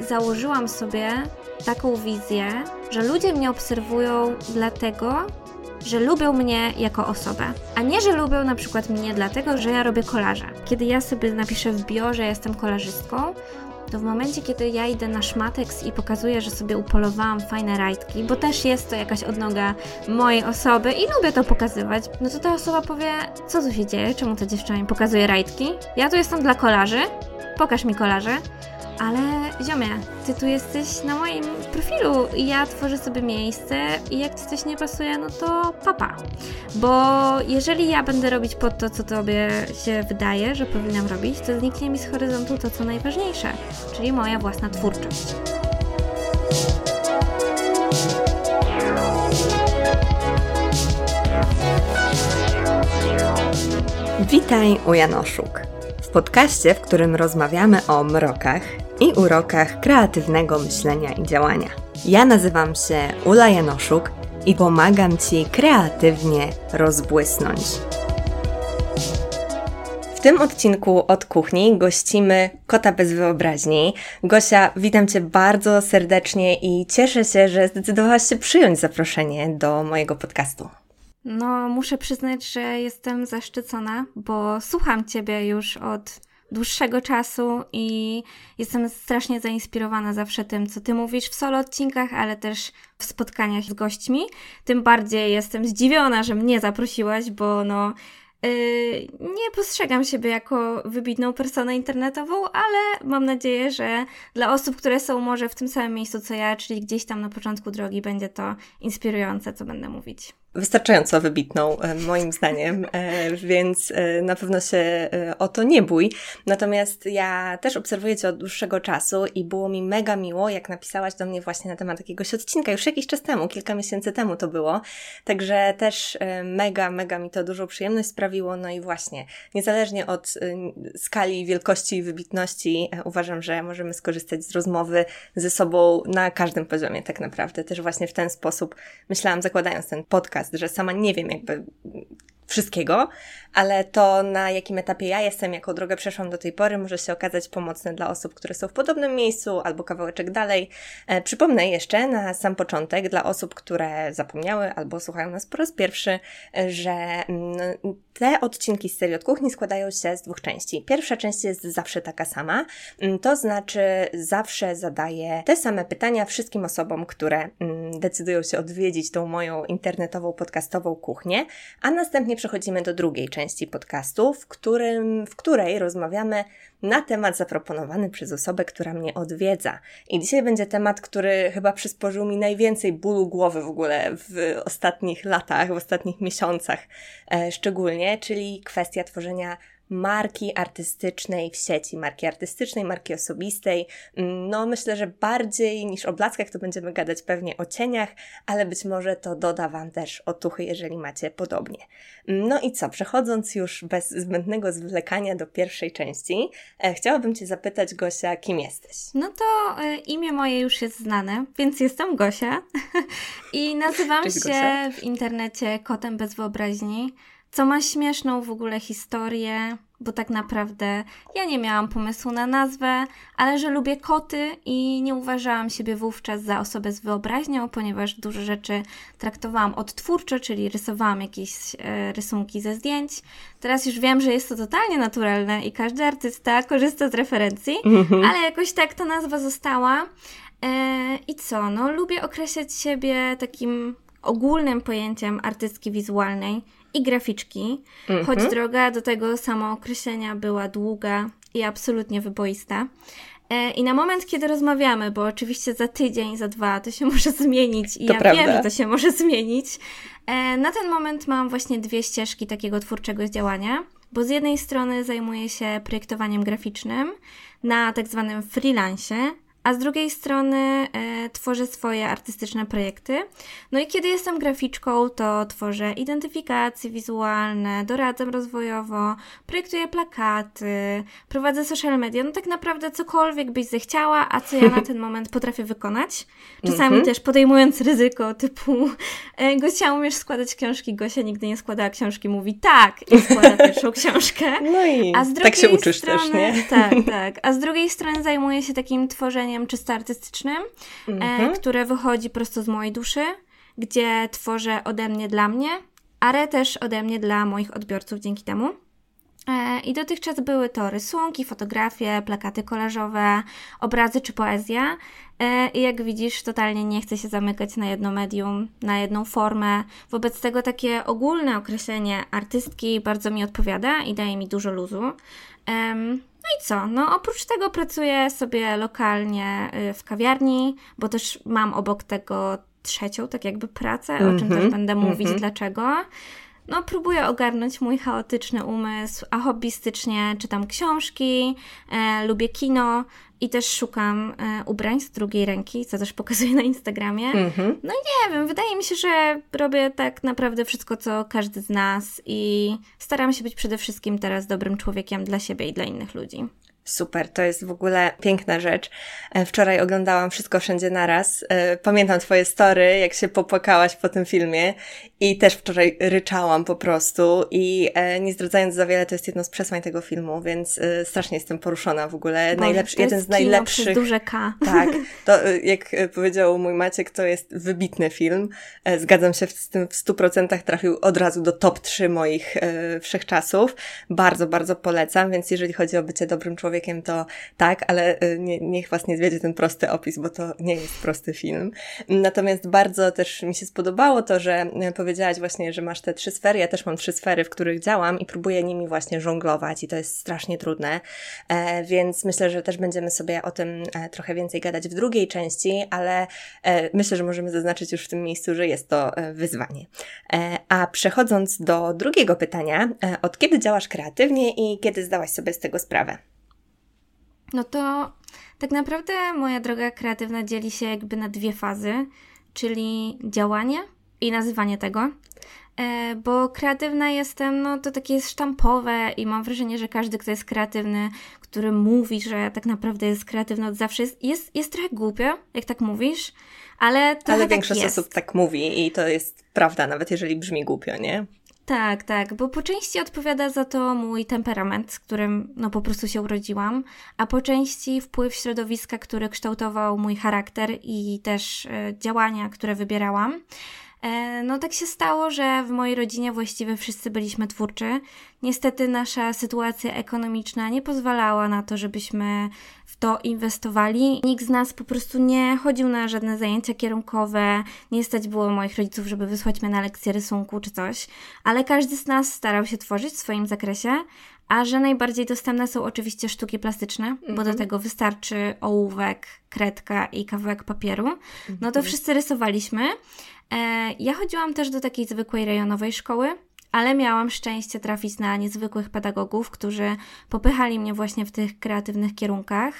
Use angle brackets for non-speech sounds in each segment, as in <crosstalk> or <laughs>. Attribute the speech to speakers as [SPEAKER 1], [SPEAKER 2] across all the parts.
[SPEAKER 1] założyłam sobie taką wizję, że ludzie mnie obserwują dlatego, że lubią mnie jako osobę, a nie, że lubią na przykład mnie dlatego, że ja robię kolaże. Kiedy ja sobie napiszę w bio, że jestem kolarzystką, to w momencie, kiedy ja idę na szmatex i pokazuję, że sobie upolowałam fajne rajtki, bo też jest to jakaś odnoga mojej osoby i lubię to pokazywać, no to ta osoba powie, co tu się dzieje, czemu ta dziewczyna mi pokazuje rajtki? Ja tu jestem dla kolarzy, pokaż mi kolarze. Ale ziomie, ty tu jesteś na moim profilu i ja tworzę sobie miejsce i jak ci coś nie pasuje, no to papa. Bo jeżeli ja będę robić pod to, co tobie się wydaje, że powinnam robić, to zniknie mi z horyzontu to, co najważniejsze, czyli moja własna twórczość.
[SPEAKER 2] Witaj u Janoszuk. Podcaście, w którym rozmawiamy o mrokach i urokach kreatywnego myślenia i działania. Ja nazywam się Ula Janoszuk i pomagam Ci kreatywnie rozbłysnąć. W tym odcinku od kuchni gościmy kota bez wyobraźni. Gosia, witam Cię bardzo serdecznie i cieszę się, że zdecydowałaś się przyjąć zaproszenie do mojego podcastu.
[SPEAKER 1] No, muszę przyznać, że jestem zaszczycona, bo słucham Ciebie już od dłuższego czasu i jestem strasznie zainspirowana zawsze tym, co ty mówisz w solo odcinkach, ale też w spotkaniach z gośćmi. Tym bardziej jestem zdziwiona, że mnie zaprosiłaś, bo no. Yy, nie postrzegam siebie jako wybitną personę internetową, ale mam nadzieję, że dla osób, które są może w tym samym miejscu co ja, czyli gdzieś tam na początku drogi, będzie to inspirujące, co będę mówić
[SPEAKER 2] wystarczająco wybitną, e, moim zdaniem, e, więc e, na pewno się o to nie bój. Natomiast ja też obserwuję Cię od dłuższego czasu i było mi mega miło, jak napisałaś do mnie właśnie na temat jakiegoś odcinka, już jakiś czas temu, kilka miesięcy temu to było. Także też mega, mega mi to dużą przyjemność sprawiło. No i właśnie, niezależnie od skali wielkości i wybitności, uważam, że możemy skorzystać z rozmowy ze sobą na każdym poziomie, tak naprawdę. Też właśnie w ten sposób myślałam, zakładając ten podcast, podcast, że sama nie wiem jakby wszystkiego, ale to na jakim etapie ja jestem, jaką drogę przeszłam do tej pory, może się okazać pomocne dla osób, które są w podobnym miejscu albo kawałeczek dalej. E, przypomnę jeszcze na sam początek dla osób, które zapomniały albo słuchają nas po raz pierwszy, że mm, te odcinki z serii od kuchni składają się z dwóch części. Pierwsza część jest zawsze taka sama, mm, to znaczy zawsze zadaję te same pytania wszystkim osobom, które mm, decydują się odwiedzić tą moją internetową, podcastową kuchnię, a następnie przechodzimy do drugiej części podcastu, w, którym, w której rozmawiamy na temat zaproponowany przez osobę, która mnie odwiedza. I dzisiaj będzie temat, który chyba przysporzył mi najwięcej bólu głowy w ogóle w ostatnich latach, w ostatnich miesiącach e, szczególnie, czyli kwestia tworzenia marki artystycznej w sieci, marki artystycznej, marki osobistej. No, myślę, że bardziej niż o blaskach to będziemy gadać pewnie o cieniach, ale być może to doda Wam też otuchy, jeżeli macie podobnie. No i co, przechodząc już bez zbędnego zwlekania do pierwszej części, e, chciałabym Cię zapytać, Gosia, kim jesteś?
[SPEAKER 1] No to e, imię moje już jest znane, więc jestem Gosia <laughs> i nazywam Cześć, się Gosia. w internecie Kotem bez wyobraźni co ma śmieszną w ogóle historię, bo tak naprawdę ja nie miałam pomysłu na nazwę, ale że lubię koty i nie uważałam siebie wówczas za osobę z wyobraźnią, ponieważ dużo rzeczy traktowałam odtwórczo, czyli rysowałam jakieś e, rysunki ze zdjęć. Teraz już wiem, że jest to totalnie naturalne i każdy artysta korzysta z referencji, mhm. ale jakoś tak ta nazwa została. E, I co? No, lubię określać siebie takim ogólnym pojęciem artystki wizualnej i graficzki, mm -hmm. choć droga do tego samookreślenia była długa i absolutnie wyboista. E, I na moment, kiedy rozmawiamy, bo oczywiście za tydzień, za dwa to się <laughs> może zmienić i to ja prawda. wiem, że to się może zmienić, e, na ten moment mam właśnie dwie ścieżki takiego twórczego działania, bo z jednej strony zajmuję się projektowaniem graficznym na tak zwanym freelancie, a z drugiej strony e, tworzę swoje artystyczne projekty. No i kiedy jestem graficzką, to tworzę identyfikacje wizualne, doradzam rozwojowo, projektuję plakaty, prowadzę social media, no tak naprawdę cokolwiek byś zechciała, a co ja na <laughs> ten moment potrafię wykonać. Czasami mm -hmm. też podejmując ryzyko typu e, Gosia, umiesz składać książki? Gosia nigdy nie składała książki, mówi tak i składa pierwszą <laughs> książkę.
[SPEAKER 2] No i a z drugiej tak się uczysz strony, też, nie?
[SPEAKER 1] Tak, <laughs> tak. A z drugiej strony zajmuję się takim tworzeniem stworzeniem czysto artystycznym, e, mhm. które wychodzi prosto z mojej duszy, gdzie tworzę ode mnie dla mnie, ale też ode mnie dla moich odbiorców dzięki temu. E, I dotychczas były to rysunki, fotografie, plakaty kolażowe, obrazy czy poezja. E, I jak widzisz, totalnie nie chcę się zamykać na jedno medium, na jedną formę. Wobec tego takie ogólne określenie artystki bardzo mi odpowiada i daje mi dużo luzu. No i co? No oprócz tego pracuję sobie lokalnie y, w kawiarni, bo też mam obok tego trzecią, tak jakby pracę, o czym też mhm, będę mówić, mm -hmm. dlaczego. No, próbuję ogarnąć mój chaotyczny umysł, a hobbystycznie czytam książki, e, lubię kino i też szukam e, ubrań z drugiej ręki, co też pokazuję <laughs> na Instagramie. Mm -hmm. No nie wiem, wydaje mi się, że robię tak naprawdę wszystko, co każdy z nas i staram się być przede wszystkim teraz dobrym człowiekiem dla siebie i dla innych ludzi.
[SPEAKER 2] Super, to jest w ogóle piękna rzecz. E, wczoraj oglądałam wszystko wszędzie naraz. E, pamiętam Twoje story, jak się popłakałaś po tym filmie i też wczoraj ryczałam po prostu i e, nie zdradzając za wiele, to jest jedno z przesłań tego filmu, więc strasznie jestem poruszona w ogóle.
[SPEAKER 1] Boże, Najlepszy, jeden z najlepszych. Duże K.
[SPEAKER 2] Tak, <laughs> to jak powiedział mój Maciek, to jest wybitny film. Zgadzam się z tym w stu procentach, trafił od razu do top 3 moich wszechczasów. Bardzo, bardzo polecam, więc jeżeli chodzi o bycie dobrym człowiekiem, człowiekiem, to tak, ale y, nie, niech Was nie zwiedzie ten prosty opis, bo to nie jest prosty film. Natomiast bardzo też mi się spodobało to, że y, powiedziałaś właśnie, że masz te trzy sfery. Ja też mam trzy sfery, w których działam i próbuję nimi właśnie żonglować i to jest strasznie trudne, e, więc myślę, że też będziemy sobie o tym e, trochę więcej gadać w drugiej części, ale e, myślę, że możemy zaznaczyć już w tym miejscu, że jest to wyzwanie. A przechodząc do drugiego pytania, od kiedy działasz kreatywnie i kiedy zdałaś sobie z tego sprawę?
[SPEAKER 1] No to tak naprawdę moja droga kreatywna dzieli się jakby na dwie fazy, czyli działanie i nazywanie tego. E, bo kreatywna jestem, no to takie jest sztampowe i mam wrażenie, że każdy, kto jest kreatywny, który mówi, że tak naprawdę jest kreatywny od zawsze, jest, jest, jest trochę głupio, jak tak mówisz, ale to
[SPEAKER 2] Ale
[SPEAKER 1] tak
[SPEAKER 2] większość
[SPEAKER 1] jest.
[SPEAKER 2] osób tak mówi i to jest prawda, nawet jeżeli brzmi głupio, nie?
[SPEAKER 1] Tak, tak, bo po części odpowiada za to mój temperament, z którym no po prostu się urodziłam, a po części wpływ środowiska, który kształtował mój charakter i też e, działania, które wybierałam. E, no tak się stało, że w mojej rodzinie właściwie wszyscy byliśmy twórczy. Niestety nasza sytuacja ekonomiczna nie pozwalała na to, żebyśmy w to inwestowali. Nikt z nas po prostu nie chodził na żadne zajęcia kierunkowe, nie stać było moich rodziców, żeby wysłać mnie na lekcję rysunku czy coś, ale każdy z nas starał się tworzyć w swoim zakresie, a że najbardziej dostępne są oczywiście sztuki plastyczne, bo do mhm. tego wystarczy ołówek, kredka i kawałek papieru, no to mhm. wszyscy rysowaliśmy. E, ja chodziłam też do takiej zwykłej rejonowej szkoły, ale miałam szczęście trafić na niezwykłych pedagogów, którzy popychali mnie właśnie w tych kreatywnych kierunkach.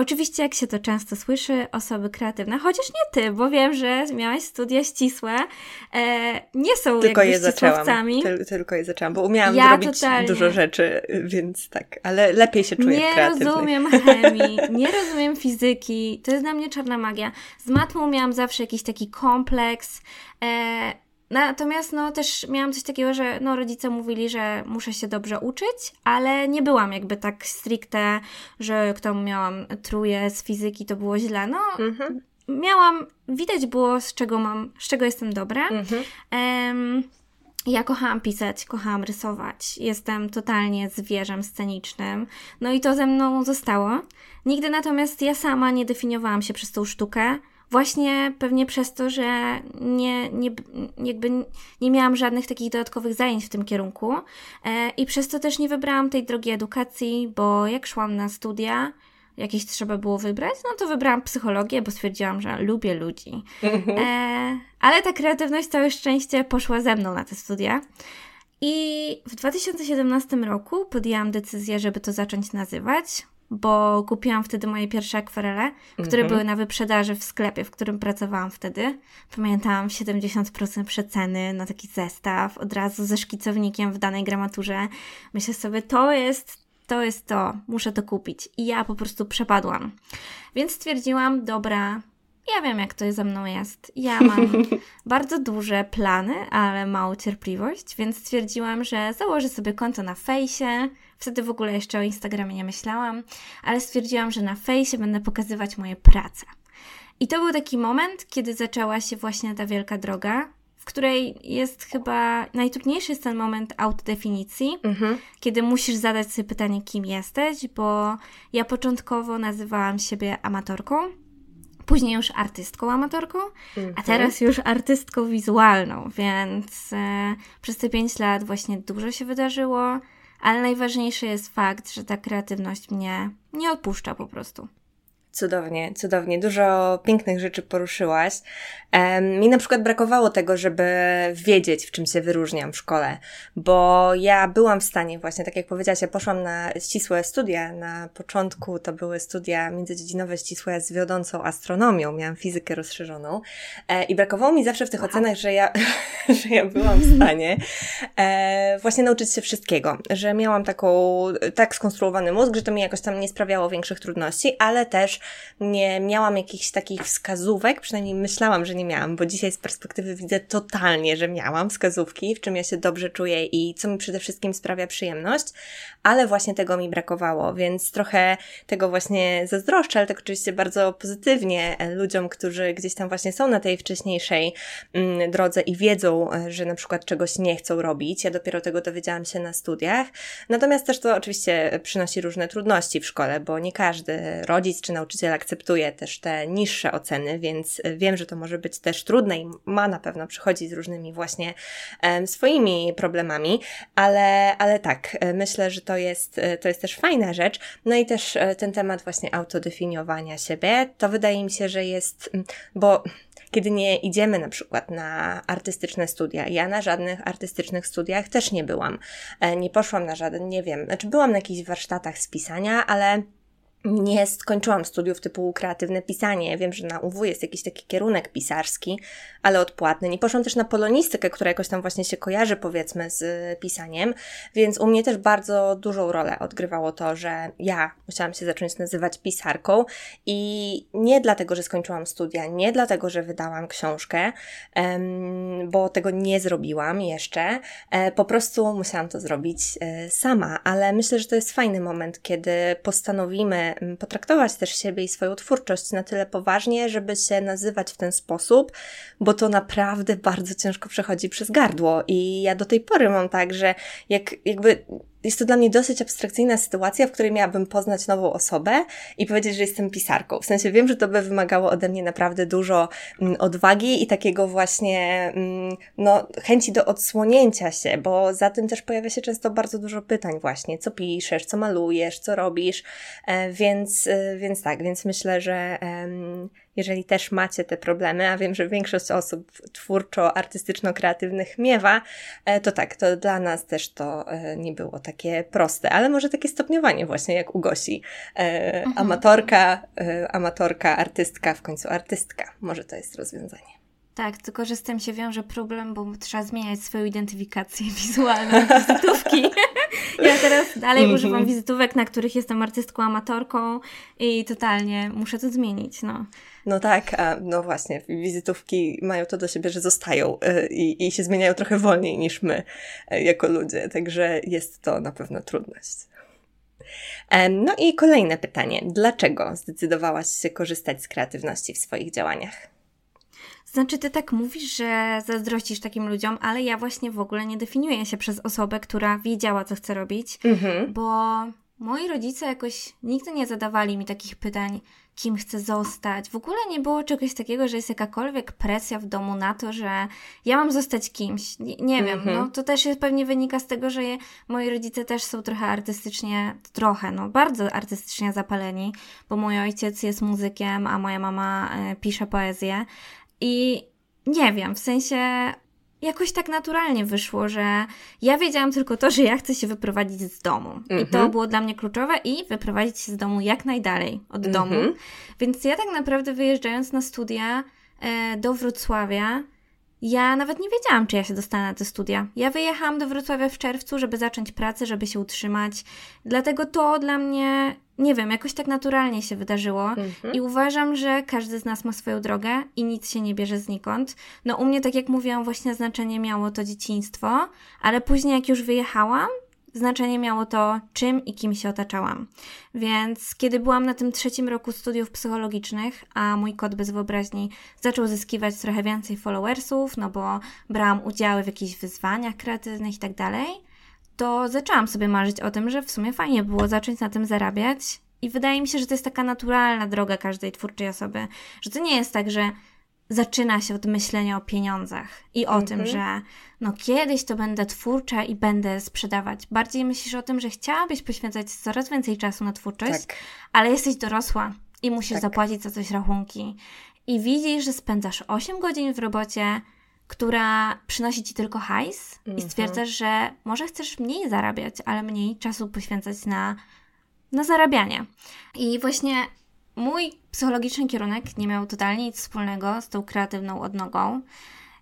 [SPEAKER 1] Oczywiście, jak się to często słyszy, osoby kreatywne, chociaż nie ty, bo wiem, że miałaś studia ścisłe, e, nie są tylko je zaczęłam.
[SPEAKER 2] Tyl, tylko je zaczęłam, bo umiałam ja zrobić totalnie. dużo rzeczy, więc tak, ale lepiej się czuję
[SPEAKER 1] Nie rozumiem chemii, nie rozumiem fizyki, to jest dla mnie czarna magia. Z matmą miałam zawsze jakiś taki kompleks, e, Natomiast no też miałam coś takiego, że no rodzice mówili, że muszę się dobrze uczyć, ale nie byłam jakby tak stricte, że kto miałam truje z fizyki, to było źle. No mhm. miałam, widać było z czego mam, z czego jestem dobra. Mhm. Um, ja kochałam pisać, kochałam rysować. Jestem totalnie zwierzem scenicznym. No i to ze mną zostało. Nigdy natomiast ja sama nie definiowałam się przez tą sztukę. Właśnie pewnie przez to, że nie, nie, jakby nie miałam żadnych takich dodatkowych zajęć w tym kierunku e, i przez to też nie wybrałam tej drogi edukacji, bo jak szłam na studia, jakieś trzeba było wybrać, no to wybrałam psychologię, bo stwierdziłam, że lubię ludzi. E, ale ta kreatywność całe szczęście poszła ze mną na te studia. I w 2017 roku podjęłam decyzję, żeby to zacząć nazywać bo kupiłam wtedy moje pierwsze akwarele, które mhm. były na wyprzedaży w sklepie, w którym pracowałam wtedy. Pamiętałam 70% przeceny na taki zestaw, od razu ze szkicownikiem w danej gramaturze. Myślę sobie, to jest, to jest to, muszę to kupić. I ja po prostu przepadłam. Więc stwierdziłam, dobra, ja wiem, jak to ze mną jest. Ja <laughs> mam bardzo duże plany, ale małą cierpliwość, więc stwierdziłam, że założę sobie konto na fejsie, Wtedy w ogóle jeszcze o Instagramie nie myślałam, ale stwierdziłam, że na fejsie będę pokazywać moje prace. I to był taki moment, kiedy zaczęła się właśnie ta wielka droga, w której jest chyba najtrudniejszy jest ten moment autodefinicji, mhm. kiedy musisz zadać sobie pytanie, kim jesteś, bo ja początkowo nazywałam siebie amatorką, później już artystką amatorką, mhm. a teraz już artystką wizualną, więc e, przez te pięć lat właśnie dużo się wydarzyło, ale najważniejszy jest fakt, że ta kreatywność mnie nie odpuszcza po prostu.
[SPEAKER 2] Cudownie, cudownie. Dużo pięknych rzeczy poruszyłaś. Um, mi na przykład brakowało tego, żeby wiedzieć, w czym się wyróżniam w szkole, bo ja byłam w stanie, właśnie tak jak powiedziałaś, ja poszłam na ścisłe studia. Na początku to były studia międzydziedzinowe ścisłe z wiodącą astronomią. Miałam fizykę rozszerzoną e, i brakowało mi zawsze w tych ocenach, że ja, <laughs> że ja byłam w stanie e, właśnie nauczyć się wszystkiego, że miałam taką, tak skonstruowany mózg, że to mi jakoś tam nie sprawiało większych trudności, ale też nie miałam jakichś takich wskazówek, przynajmniej myślałam, że nie miałam, bo dzisiaj z perspektywy widzę totalnie, że miałam wskazówki, w czym ja się dobrze czuję i co mi przede wszystkim sprawia przyjemność, ale właśnie tego mi brakowało, więc trochę tego właśnie zazdroszczę, ale tak oczywiście bardzo pozytywnie ludziom, którzy gdzieś tam właśnie są na tej wcześniejszej mm, drodze i wiedzą, że na przykład czegoś nie chcą robić. Ja dopiero tego dowiedziałam się na studiach. Natomiast też to oczywiście przynosi różne trudności w szkole, bo nie każdy rodzic czy nauczyciel akceptuje też te niższe oceny, więc e, wiem, że to może być też trudne i ma na pewno przychodzić z różnymi właśnie swoimi problemami, ale, ale tak, e, myślę, że to jest, e, to jest też fajna rzecz. No i też ten temat właśnie autodefiniowania siebie, to wydaje mi się, że jest, bo kiedy nie idziemy na przykład na artystyczne studia. Ja na żadnych artystycznych studiach też nie byłam. Nie poszłam na żaden, nie wiem, znaczy byłam na jakichś warsztatach z pisania, ale nie skończyłam studiów typu kreatywne pisanie. Wiem, że na UW jest jakiś taki kierunek pisarski, ale odpłatny. Nie poszłam też na polonistykę, która jakoś tam właśnie się kojarzy powiedzmy z pisaniem, więc u mnie też bardzo dużą rolę odgrywało to, że ja musiałam się zacząć nazywać pisarką i nie dlatego, że skończyłam studia, nie dlatego, że wydałam książkę, bo tego nie zrobiłam jeszcze. E, po prostu musiałam to zrobić e, sama, ale myślę, że to jest fajny moment, kiedy postanowimy potraktować też siebie i swoją twórczość na tyle poważnie, żeby się nazywać w ten sposób, bo to naprawdę bardzo ciężko przechodzi przez gardło. I ja do tej pory mam tak, że jak jakby jest to dla mnie dosyć abstrakcyjna sytuacja, w której miałabym poznać nową osobę i powiedzieć, że jestem pisarką. W sensie wiem, że to by wymagało ode mnie naprawdę dużo mm, odwagi i takiego właśnie, mm, no, chęci do odsłonięcia się, bo za tym też pojawia się często bardzo dużo pytań właśnie, co piszesz, co malujesz, co robisz, e, więc, e, więc tak, więc myślę, że jeżeli też macie te problemy, a wiem, że większość osób twórczo-artystyczno-kreatywnych miewa, e, to tak, to dla nas też to nie było takie proste, ale może takie stopniowanie właśnie jak u Gosi. E, mhm. Amatorka, e, amatorka, artystka, w końcu artystka. Może to jest rozwiązanie.
[SPEAKER 1] Tak, tylko że z tym się wiąże problem, bo trzeba zmieniać swoją identyfikację <laughs> wizualną, wizytówki. <laughs> ja teraz dalej mm -hmm. używam wizytówek, na których jestem artystką, amatorką i totalnie muszę to zmienić, no.
[SPEAKER 2] No tak, a no właśnie, wizytówki mają to do siebie, że zostają y, i, i się zmieniają trochę wolniej niż my y, jako ludzie, także jest to na pewno trudność. No i kolejne pytanie. Dlaczego zdecydowałaś się korzystać z kreatywności w swoich działaniach?
[SPEAKER 1] Znaczy, ty tak mówisz, że zazdrościsz takim ludziom, ale ja właśnie w ogóle nie definiuję się przez osobę, która wiedziała, co chce robić, mhm. bo moi rodzice jakoś nigdy nie zadawali mi takich pytań, kim chcę zostać. W ogóle nie było czegoś takiego, że jest jakakolwiek presja w domu na to, że ja mam zostać kimś. Nie, nie wiem, mm -hmm. no to też jest, pewnie wynika z tego, że je, moi rodzice też są trochę artystycznie, trochę, no bardzo artystycznie zapaleni, bo mój ojciec jest muzykiem, a moja mama e, pisze poezję. I nie wiem, w sensie jakoś tak naturalnie wyszło, że ja wiedziałam tylko to, że ja chcę się wyprowadzić z domu. Mm -hmm. I to mhm. było dla mnie kluczowe i wyprowadzić się z domu jak najdalej od mm -hmm. domu. Więc ja tak naprawdę wyjeżdżając na studia e, do Wrocławia, ja nawet nie wiedziałam, czy ja się dostanę na te studia. Ja wyjechałam do Wrocławia w czerwcu, żeby zacząć pracę, żeby się utrzymać. Dlatego to dla mnie, nie wiem, jakoś tak naturalnie się wydarzyło. Mhm. I uważam, że każdy z nas ma swoją drogę i nic się nie bierze znikąd. No u mnie, tak jak mówiłam, właśnie znaczenie miało to dzieciństwo, ale później jak już wyjechałam, znaczenie miało to, czym i kim się otaczałam. Więc kiedy byłam na tym trzecim roku studiów psychologicznych, a mój kod bez wyobraźni zaczął zyskiwać trochę więcej followersów, no bo brałam udziały w jakichś wyzwaniach kreatywnych i tak dalej, to zaczęłam sobie marzyć o tym, że w sumie fajnie było zacząć na tym zarabiać. I wydaje mi się, że to jest taka naturalna droga każdej twórczej osoby, że to nie jest tak, że zaczyna się od myślenia o pieniądzach i o tym,
[SPEAKER 2] Mhm.
[SPEAKER 1] że no kiedyś to będę twórcza i będę sprzedawać. Bardziej myślisz o tym, że chciałabyś poświęcać coraz więcej czasu na twórczość,
[SPEAKER 2] Tak.
[SPEAKER 1] ale jesteś dorosła i musisz
[SPEAKER 2] Tak.
[SPEAKER 1] zapłacić za coś rachunki. I widzisz, że spędzasz 8 godzin w robocie, która przynosi ci tylko hajs i
[SPEAKER 2] Mhm.
[SPEAKER 1] stwierdzasz, że może chcesz mniej zarabiać, ale mniej czasu poświęcać na, na zarabianie. I właśnie mój psychologiczny kierunek nie miał totalnie nic wspólnego z tą kreatywną odnogą.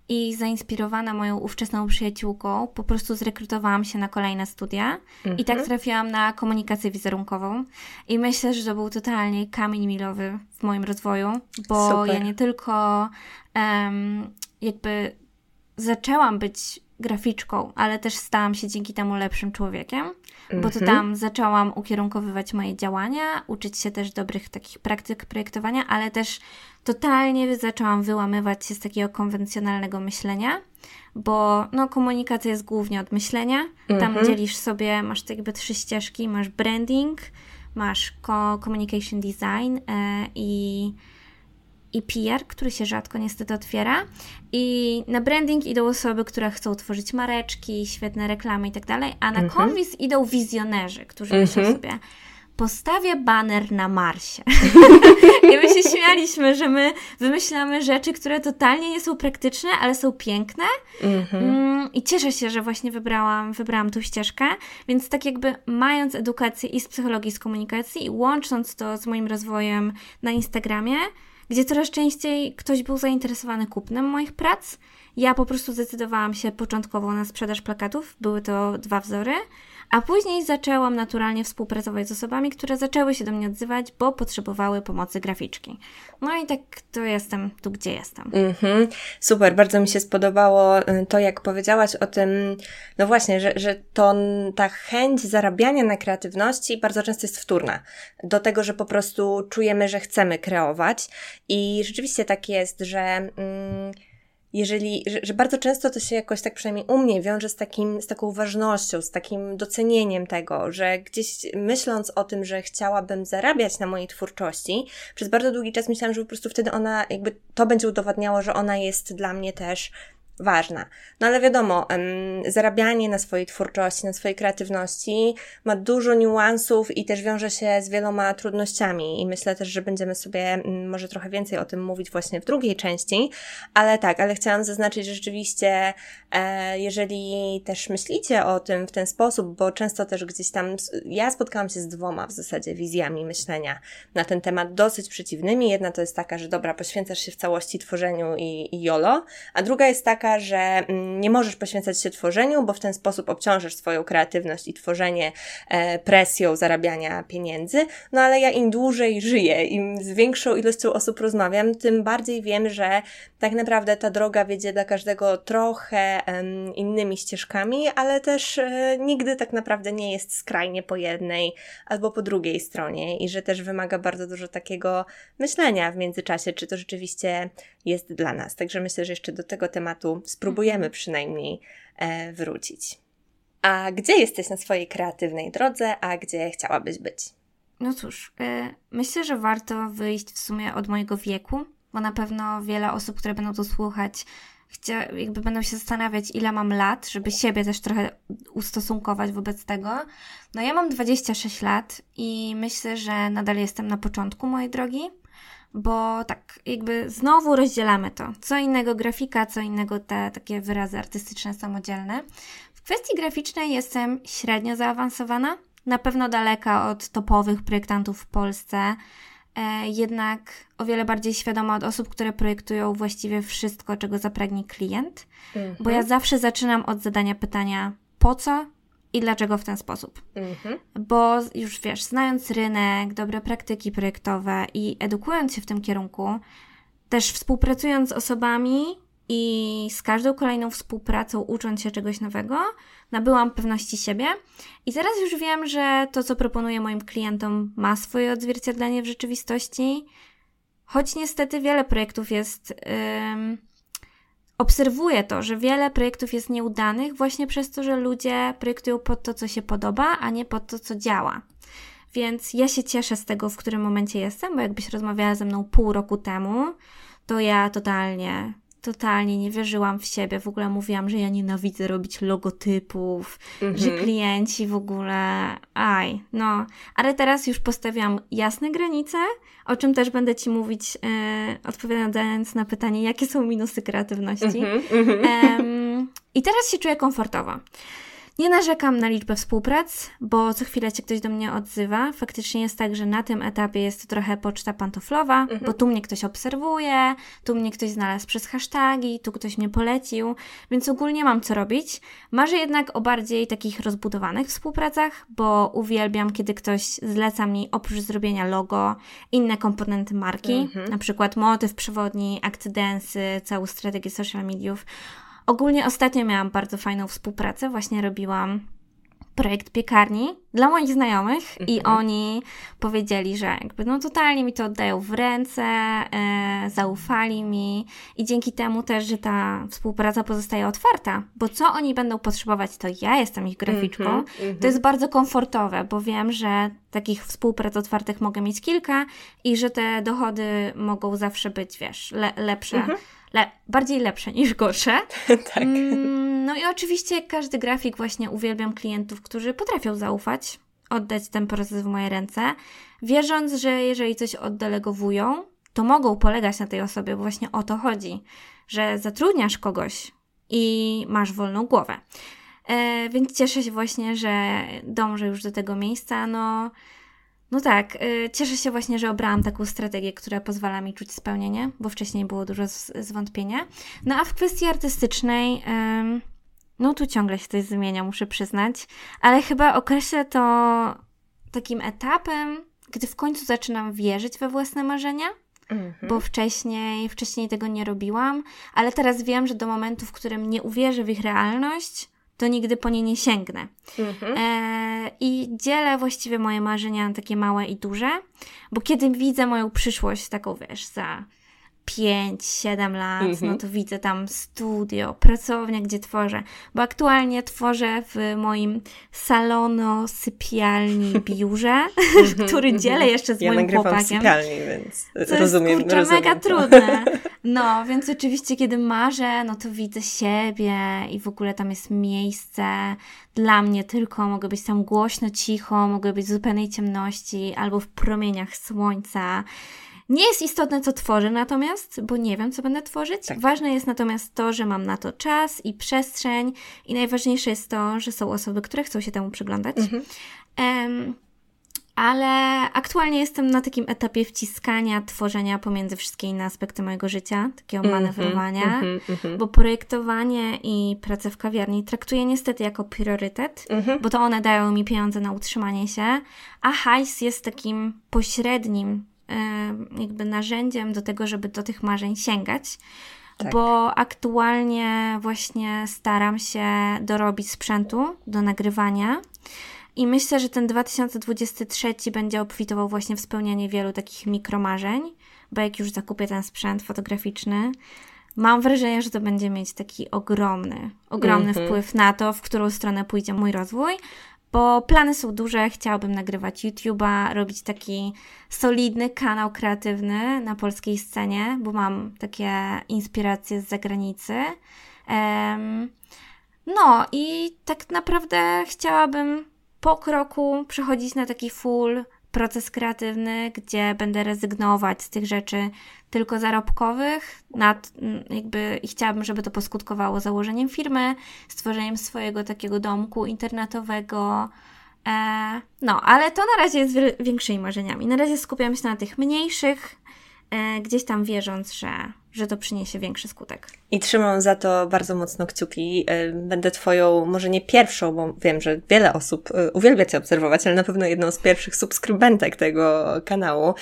[SPEAKER 1] I zainspirowana moją ówczesną przyjaciółką, po prostu zrekrutowałam się na kolejne studia i tak trafiłam na komunikację wizerunkową. I myślę, że to był totalnie kamień milowy w moim rozwoju, bo
[SPEAKER 2] Super.
[SPEAKER 1] ja nie tylko em, jakby zaczęłam być graficzką, ale też stałam się dzięki temu lepszym człowiekiem, bo to tam zaczęłam ukierunkowywać moje działania, uczyć się też dobrych takich praktyk projektowania, ale też totalnie zaczęłam wyłamywać się z takiego konwencjonalnego myślenia, bo no, komunikacja jest głównie od myślenia. Tam dzielisz sobie, masz tak jakby trzy ścieżki, masz branding, masz co- communication design e, i i PR, który się rzadko niestety otwiera. I na branding idą osoby, które chcą tworzyć mareczki, świetne reklamy i tak dalej, a na konwis idą wizjonerzy, którzy myślą sobie, postawię baner na Marsie. <laughs> I my się śmialiśmy, że my wymyślamy rzeczy, które totalnie nie są praktyczne, ale są piękne. Mm, I cieszę się, że właśnie wybrałam, wybrałam tą ścieżkę, więc tak jakby mając edukację i z psychologii, i z komunikacji i łącząc to z moim rozwojem na Instagramie, gdzie coraz częściej ktoś był zainteresowany kupnem moich prac, ja po prostu zdecydowałam się początkowo na sprzedaż plakatów, były to dwa wzory, a później zaczęłam naturalnie współpracować z osobami, które zaczęły się do mnie odzywać, bo potrzebowały pomocy graficzki. No i tak to jestem tu, gdzie jestem.
[SPEAKER 2] Mhm, super, bardzo mi się spodobało y, to, jak powiedziałaś o tym, no właśnie, że, że to ta chęć zarabiania na kreatywności bardzo często jest wtórna do tego, że po prostu czujemy, że chcemy kreować i rzeczywiście tak jest, że mm, jeżeli, że, że bardzo często to się jakoś tak przynajmniej u mnie wiąże z takim, z taką ważnością, z takim docenieniem tego, że gdzieś myśląc o tym, że chciałabym zarabiać na mojej twórczości, przez bardzo długi czas myślałam, że po prostu wtedy ona, jakby to będzie udowadniało, że ona jest dla mnie też ważna. No ale wiadomo, zarabianie na swojej twórczości, na swojej kreatywności ma dużo niuansów i też wiąże się z wieloma trudnościami i myślę też, że będziemy sobie może trochę więcej o tym mówić właśnie w drugiej części, ale tak, ale chciałam zaznaczyć, że rzeczywiście e, jeżeli też myślicie o tym w ten sposób, bo często też gdzieś tam, ja spotkałam się z dwoma w zasadzie wizjami myślenia na ten temat dosyć przeciwnymi. Jedna to jest taka, że dobra, poświęcasz się w całości tworzeniu i, i jolo, a druga jest taka, że mm, nie możesz poświęcać się tworzeniu, bo w ten sposób obciążysz swoją kreatywność i tworzenie e, presją zarabiania pieniędzy. No ale ja im dłużej żyję, im z większą ilością osób rozmawiam, tym bardziej wiem, że tak naprawdę ta droga wiedzie dla każdego trochę innymi ścieżkami, ale też e, nigdy tak naprawdę nie jest skrajnie po jednej albo po drugiej stronie i że też wymaga bardzo dużo takiego myślenia w międzyczasie, czy to rzeczywiście jest dla nas. Także myślę, że jeszcze do tego tematu spróbujemy przynajmniej e, wrócić. A gdzie jesteś na swojej kreatywnej drodze, a gdzie chciałabyś być?
[SPEAKER 1] No cóż, y, myślę, że warto wyjść w sumie od mojego wieku, bo na pewno wiele osób, które będą to słuchać, chcia, jakby będą się zastanawiać, ile mam lat, żeby siebie też trochę ustosunkować wobec tego. No ja mam 26 lat i myślę, że nadal jestem na początku mojej drogi, bo tak jakby znowu rozdzielamy to. Co innego grafika, co innego te takie wyrazy artystyczne, samodzielne. W kwestii graficznej jestem średnio zaawansowana, na pewno daleka od topowych projektantów w Polsce, e, jednak o wiele bardziej świadoma od osób, które projektują właściwie wszystko, czego zapragnie klient, bo ja zawsze zaczynam od zadania pytania po co i dlaczego w ten sposób.
[SPEAKER 2] Mhm.
[SPEAKER 1] Bo już wiesz, znając rynek, dobre praktyki projektowe i edukując się w tym kierunku, też współpracując z osobami, i z każdą kolejną współpracą, ucząc się czegoś nowego, nabyłam pewności siebie. I teraz już wiem, że to, co proponuję moim klientom, ma swoje odzwierciedlenie w rzeczywistości. Choć niestety wiele projektów jest. Yy, obserwuję to, że wiele projektów jest nieudanych właśnie przez to, że ludzie projektują pod to, co się podoba, a nie pod to, co działa. Więc ja się cieszę z tego, w którym momencie jestem, bo jakbyś rozmawiała ze mną pół roku temu, to ja totalnie totalnie nie wierzyłam w siebie. W ogóle mówiłam, że ja nienawidzę robić logotypów, mm-hmm. że klienci w ogóle. Aj, no. Ale teraz już postawiam jasne granice, o czym też będę Ci mówić, e, odpowiadając na pytanie, jakie są minusy kreatywności. Mm-hmm. I teraz się czuję komfortowo. Nie narzekam na liczbę współprac, bo co chwilę się ktoś do mnie odzywa. Faktycznie jest tak, że na tym etapie jest to trochę poczta pantoflowa, mhm. bo tu mnie ktoś obserwuje, tu mnie ktoś znalazł przez hasztagi, tu ktoś mnie polecił, więc ogólnie mam co robić. Marzę jednak o bardziej takich rozbudowanych współpracach, bo uwielbiam, kiedy ktoś zleca mi oprócz zrobienia logo, inne komponenty marki, mhm. na przykład motyw przewodni, akty densy, całą strategię social mediów Ogólnie ostatnio miałam bardzo fajną współpracę, właśnie robiłam projekt piekarni dla moich znajomych mhm. i oni powiedzieli, że jakby no totalnie mi to oddają w ręce, e, zaufali mi i dzięki temu też, że ta współpraca pozostaje otwarta, bo co oni będą potrzebować, to ja jestem ich graficzką. Mhm, mhm. To jest bardzo komfortowe, bo wiem, że takich współprac otwartych mogę mieć kilka i że te dochody mogą zawsze być, wiesz, le lepsze le bardziej lepsze niż gorsze. <laughs> tak. Mm, no i oczywiście każdy grafik właśnie uwielbiam klientów, którzy potrafią zaufać, oddać ten proces w moje ręce, wierząc, że jeżeli coś oddelegowują, to mogą polegać na tej osobie, bo właśnie o to chodzi, że zatrudniasz kogoś i masz wolną głowę. E, więc cieszę się właśnie, że dążę już do tego miejsca. No, no tak, yy, cieszę się właśnie, że obrałam taką strategię, która pozwala mi czuć spełnienie, bo wcześniej było dużo zwątpienia. No a w kwestii artystycznej, no tu ciągle się coś zmienia, muszę przyznać, ale chyba określę to takim etapem, gdy w końcu zaczynam wierzyć we własne marzenia. -hmm. Bo wcześniej, wcześniej tego nie robiłam, ale teraz wiem, że do momentu, w którym nie uwierzę w ich realność, to nigdy po nie nie sięgnę. Mhm. E, I dzielę właściwie moje marzenia na takie małe i duże, bo kiedy widzę moją przyszłość, taką wiesz, za 5-7 lat, mm -hmm. no mhm. to widzę tam studio, pracownię, gdzie tworzę, bo aktualnie tworzę w moim salono, sypialni, <laughs> biurze, <laughs> który mhm, dzielę jeszcze z
[SPEAKER 2] ja
[SPEAKER 1] moim chłopakiem.
[SPEAKER 2] Sypialni, więc
[SPEAKER 1] co
[SPEAKER 2] rozumiem,
[SPEAKER 1] jest, kurczę,
[SPEAKER 2] rozumiem
[SPEAKER 1] mega
[SPEAKER 2] to.
[SPEAKER 1] trudne. No, więc oczywiście kiedy marzę, no to widzę siebie i w ogóle tam jest miejsce dla mnie tylko, mogę być tam głośno, cicho, mogę być w zupełnej ciemności albo w promieniach słońca. Nie jest istotne, co tworzę natomiast, bo nie wiem, co będę tworzyć. Tak. Ważne jest natomiast to, że mam na to czas i przestrzeń i najważniejsze jest to, że są osoby, które chcą się temu przyglądać. Mhm. Um, ale aktualnie jestem na takim etapie wciskania, tworzenia pomiędzy wszystkie inne aspekty mojego życia, takiego -hmm, manewrowania, mm -hmm, bo projektowanie i pracę w kawiarni traktuję niestety jako priorytet, mm -hmm. bo to one dają mi pieniądze na utrzymanie się, a hajs jest takim pośrednim jakby narzędziem do tego, żeby do tych marzeń sięgać. Tak. Bo aktualnie właśnie staram się dorobić sprzętu do nagrywania. I myślę, że ten 2023 będzie obfitował właśnie w spełnianie wielu takich mikromarzeń, bo jak już zakupię ten sprzęt fotograficzny, mam wrażenie, że to będzie mieć taki ogromny, ogromny mm -hmm. wpływ na to, w którą stronę pójdzie mój rozwój, bo plany są duże. Chciałabym nagrywać YouTube'a, robić taki solidny kanał kreatywny na polskiej scenie, bo mam takie inspiracje z zagranicy. No i tak naprawdę chciałabym po kroku przechodzić na taki full proces kreatywny, gdzie będę rezygnować z tych rzeczy tylko zarobkowych, nad, jakby i chciałabym, żeby to poskutkowało założeniem firmy, stworzeniem swojego takiego domku internetowego. E, no, ale to na razie jest większymi marzeniami. Na razie skupiam się na tych mniejszych, e, gdzieś tam wierząc, że że to przyniesie większy skutek.
[SPEAKER 2] I trzymam za to bardzo mocno kciuki. E, będę Twoją, może nie pierwszą, bo wiem, że wiele osób e, uwielbia Cię obserwować, ale na pewno jedną z pierwszych subskrybentek tego kanału.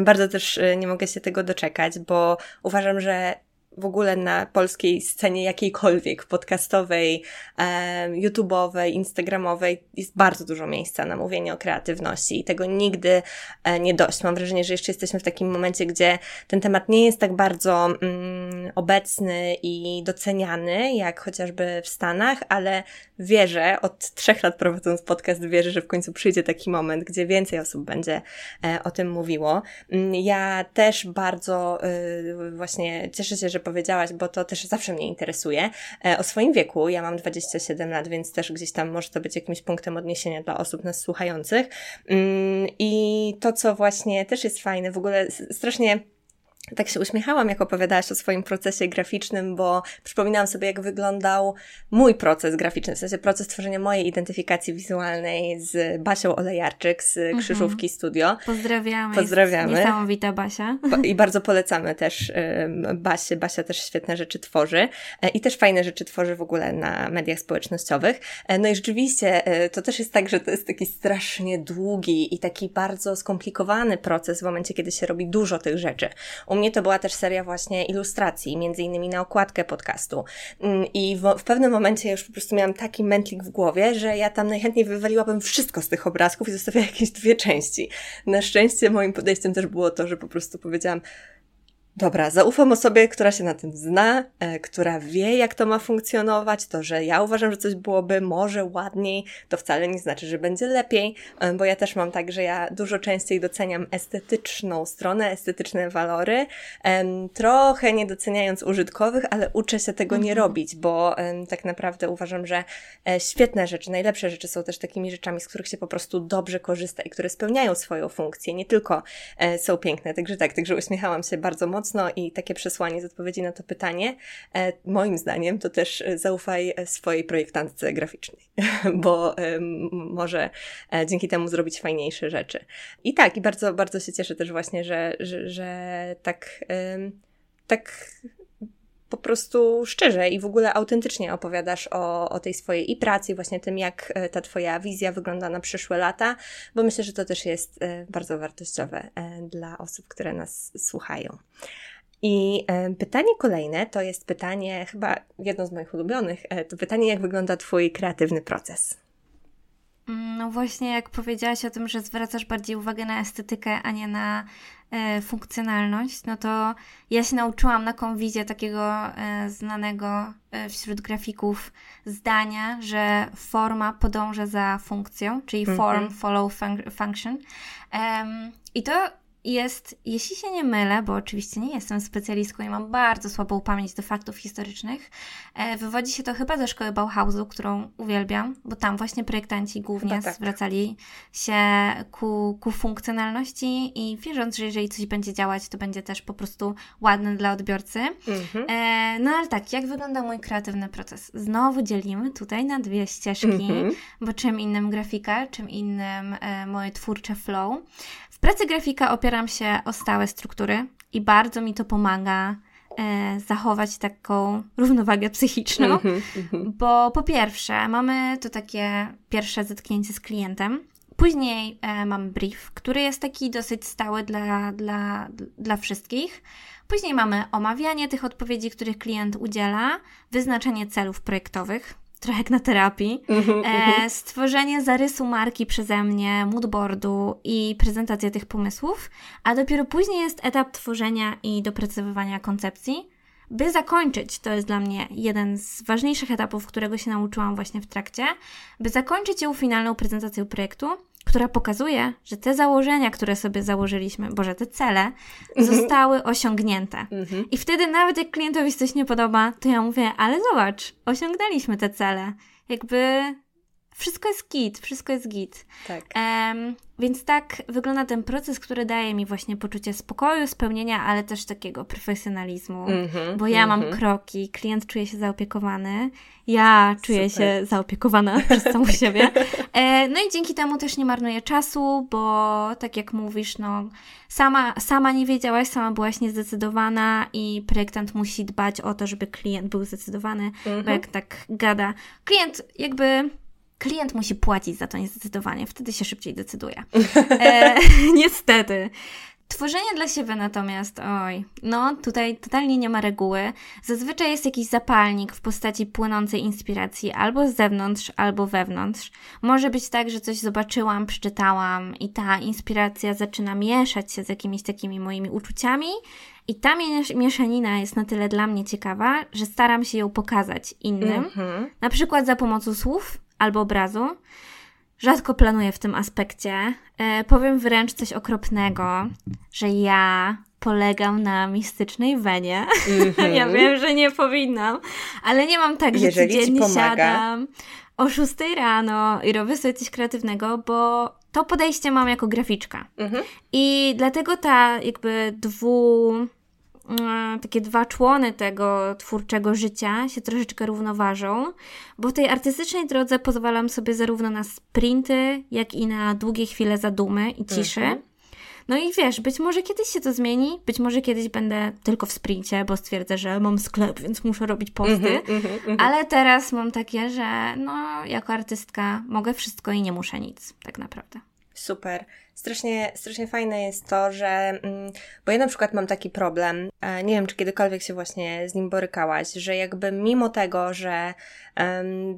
[SPEAKER 2] Bardzo też e, nie mogę się tego doczekać, bo uważam, że w ogóle na polskiej scenie jakiejkolwiek, podcastowej, e, YouTube'owej, Instagramowej, jest bardzo dużo miejsca na mówienie o kreatywności i tego nigdy e, nie dość. Mam wrażenie, że jeszcze jesteśmy w takim momencie, gdzie ten temat nie jest tak bardzo mm, obecny i doceniany, jak chociażby w Stanach, ale wierzę, od trzech lat prowadząc podcast, wierzę, że w końcu przyjdzie taki moment, gdzie więcej osób będzie e, o tym mówiło. Mm, ja też bardzo y, właśnie cieszę się, że powiedziałaś, bo to też zawsze mnie interesuje. E, o swoim wieku, ja mam 27 lat, więc też gdzieś tam może to być jakimś punktem odniesienia dla osób nas słuchających. Mm, I to, co właśnie też jest fajne, w ogóle strasznie tak się uśmiechałam, jak opowiadałaś o swoim procesie graficznym, bo przypominałam sobie, jak wyglądał mój proces graficzny, w sensie proces tworzenia mojej identyfikacji wizualnej z Basią Olejarczyk z mhm. Krzyżówki Studio.
[SPEAKER 1] Pozdrawiamy. Pozdrawiamy. Niesamowita Basia.
[SPEAKER 2] I bardzo polecamy też Basię. Basia też świetne rzeczy tworzy e, i też fajne rzeczy tworzy w ogóle na mediach społecznościowych. E, no i rzeczywiście e, to też jest tak, że to jest taki strasznie długi i taki bardzo skomplikowany proces w momencie, kiedy się robi dużo tych rzeczy. Mnie to była też seria właśnie ilustracji, między innymi na okładkę podcastu. Mm, I w, w pewnym momencie już po prostu miałam taki mętlik w głowie, że ja tam najchętniej wywaliłabym wszystko z tych obrazków i zostawiała <laughs> jakieś dwie części. Na szczęście moim podejściem też było to, że po prostu powiedziałam, Dobra, zaufam osobie, która się na tym zna, e, która wie, jak to ma funkcjonować. To, że ja uważam, że coś byłoby może ładniej, to wcale nie znaczy, że będzie lepiej, e, bo ja też mam tak, że ja dużo częściej doceniam estetyczną stronę, estetyczne walory, e, trochę nie doceniając użytkowych, ale uczę się tego nie mhm. robić, bo tak naprawdę uważam, że e, świetne rzeczy, najlepsze rzeczy są też takimi rzeczami, z których się po prostu dobrze korzysta i które spełniają swoją funkcję, nie tylko e, są piękne. Także tak, także uśmiechałam się bardzo mocno mocno i takie przesłanie z odpowiedzi na to pytanie, e, moim zdaniem to też e, zaufaj swojej projektantce graficznej, <laughs> bo może e, dzięki temu zrobić fajniejsze rzeczy. I tak, i bardzo, bardzo się cieszę też właśnie, że, że, że tak, tak po prostu szczerze i w ogóle autentycznie opowiadasz o, o tej swojej i pracy, właśnie tym, jak ta Twoja wizja wygląda na przyszłe lata, bo myślę, że to też jest bardzo wartościowe dla osób, które nas słuchają. I e, pytanie kolejne to jest pytanie, chyba jedno z moich ulubionych, e, to pytanie, jak wygląda Twój kreatywny proces?
[SPEAKER 1] Mm, no właśnie, jak powiedziałaś o tym, że zwracasz bardziej uwagę na estetykę, a nie na e, funkcjonalność, no to ja się nauczyłam na konwizie takiego e, znanego e, wśród grafików zdania, że forma podąża za funkcją, czyli form follow fun function. I to jest, jeśli się nie mylę, bo oczywiście nie jestem specjalistką i mam bardzo słabą pamięć do faktów historycznych, e, wywodzi się to chyba ze szkoły Bauhausu, którą uwielbiam, bo tam właśnie projektanci głównie tak. zwracali się ku, ku funkcjonalności i wierząc, że jeżeli coś będzie działać, to będzie też po prostu ładne dla odbiorcy. Mhm. E, no ale tak, jak wygląda mój kreatywny proces? Znowu dzielimy tutaj na dwie ścieżki, mhm. bo czym innym grafika, czym innym e, moje twórcze flow. W pracy grafika opieram się o stałe struktury i bardzo mi to pomaga e, zachować taką równowagę psychiczną, mm -hmm, bo po pierwsze mamy to takie pierwsze zetknięcie z klientem, Później e, mamy brief, który jest taki dosyć stały dla, dla, dla wszystkich. Później mamy omawianie tych odpowiedzi, których klient udziela, wyznaczenie celów projektowych, trochę jak na terapii, mhm, e, mhm. stworzenie zarysu marki przeze mnie, moodboardu i prezentacja tych pomysłów, a dopiero później jest etap tworzenia i doprecyzowania koncepcji, by zakończyć, to jest dla mnie jeden z ważniejszych etapów, którego się nauczyłam właśnie w trakcie, by zakończyć ją finalną prezentacją projektu, która pokazuje, że te założenia, które sobie założyliśmy, boże, te cele, mhm. zostały osiągnięte. Mhm. I wtedy nawet jak klientowi coś nie podoba, to ja mówię, ale zobacz, osiągnęliśmy te cele. Jakby wszystko jest git, wszystko jest git. Tak. Um, więc tak wygląda ten proces, który daje mi właśnie poczucie spokoju, spełnienia, ale też takiego profesjonalizmu, mm -hmm, bo ja mm -hmm. mam mhm. kroki, klient czuje się zaopiekowany, ja czuję Super. się zaopiekowana <laughs> przez samą siebie. E, no i dzięki temu też nie marnuję czasu, bo tak jak mówisz, no sama, sama nie wiedziałaś, sama byłaś niezdecydowana i projektant musi dbać o to, żeby klient był zdecydowany, mm -hmm. bo mhm. jak tak gada, klient jakby klient musi płacić za to niezdecydowanie, wtedy się szybciej decyduje. <laughs> E, <laughs> niestety. Tworzenie dla siebie natomiast, oj, no tutaj totalnie nie ma reguły. Zazwyczaj jest jakiś zapalnik w postaci płynącej inspiracji albo z zewnątrz, albo wewnątrz. Może być tak, że coś zobaczyłam, przeczytałam i ta inspiracja zaczyna mieszać się z jakimiś takimi moimi uczuciami i ta mieszanina jest na tyle dla mnie ciekawa, że staram się ją pokazać innym, mm-hmm. na przykład za pomocą słów albo obrazu. Rzadko planuję w tym aspekcie. E, powiem wręcz coś okropnego, że ja polegam na mistycznej wenie. Mm-hmm. <laughs> ja wiem, że nie powinnam, ale nie mam tak, że Jeżeli codziennie siadam o 6 rano i robię sobie coś kreatywnego, bo to podejście mam jako graficzka. Mm-hmm. I dlatego ta jakby dwu takie dwa człony tego twórczego życia się troszeczkę równoważą, bo w tej artystycznej drodze pozwalam sobie zarówno na sprinty, jak i na długie chwile zadumy i ciszy. Mhm. No i wiesz, być może kiedyś się to zmieni, być może kiedyś będę tylko w sprincie, bo stwierdzę, że mam sklep, więc muszę robić posty, mm -hmm. ale teraz mam takie, że no, jako artystka mogę wszystko i nie muszę nic, tak naprawdę.
[SPEAKER 2] Super strasznie, strasznie fajne jest to, że, mm, bo ja na przykład mam taki problem, e, nie wiem, czy kiedykolwiek się właśnie z nim borykałaś, że jakby mimo tego, że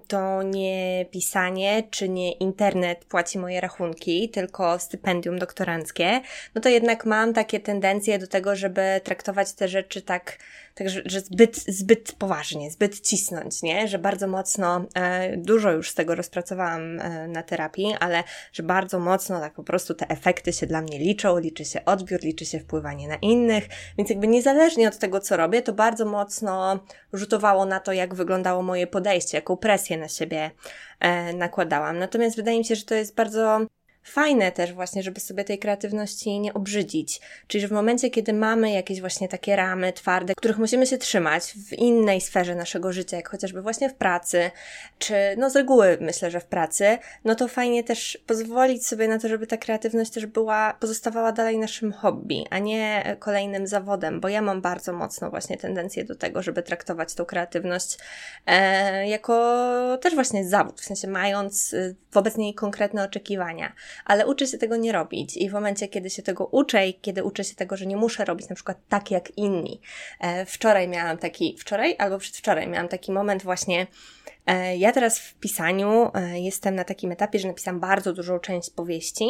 [SPEAKER 2] to nie pisanie, czy nie internet płaci moje rachunki, tylko stypendium doktoranckie, no to jednak mam takie tendencje do tego, żeby traktować te rzeczy tak, tak że, że zbyt, zbyt poważnie, zbyt cisnąć, nie? Że bardzo mocno, e, dużo już z tego rozpracowałam e, na terapii, ale że bardzo mocno tak po prostu te efekty się dla mnie liczą, liczy się odbiór, liczy się wpływanie na innych, więc jakby niezależnie od tego, co robię, to bardzo mocno rzutowało na to, jak wyglądało moje podejście, jaką presję na siebie e, nakładałam. Natomiast wydaje mi się, że to jest bardzo fajne też właśnie, żeby sobie tej kreatywności nie obrzydzić. Czyli, że w momencie, kiedy mamy jakieś właśnie takie ramy twarde, których musimy się trzymać w innej sferze naszego życia, jak chociażby właśnie w pracy, czy no z reguły myślę, że w pracy, no to fajnie też pozwolić sobie na to, żeby ta kreatywność też była, pozostawała dalej naszym hobby, a nie kolejnym zawodem, bo ja mam bardzo mocno właśnie tendencję do tego, żeby traktować tą kreatywność e, jako też właśnie zawód, w sensie mając y, wobec niej konkretne oczekiwania ale uczę się tego nie robić i w momencie, kiedy się tego uczę i kiedy uczę się tego, że nie muszę robić na przykład tak jak inni. E, wczoraj miałam taki, wczoraj albo przedwczoraj miałam taki moment właśnie, ja teraz w pisaniu e, jestem na takim etapie, że napisałam bardzo dużą część powieści,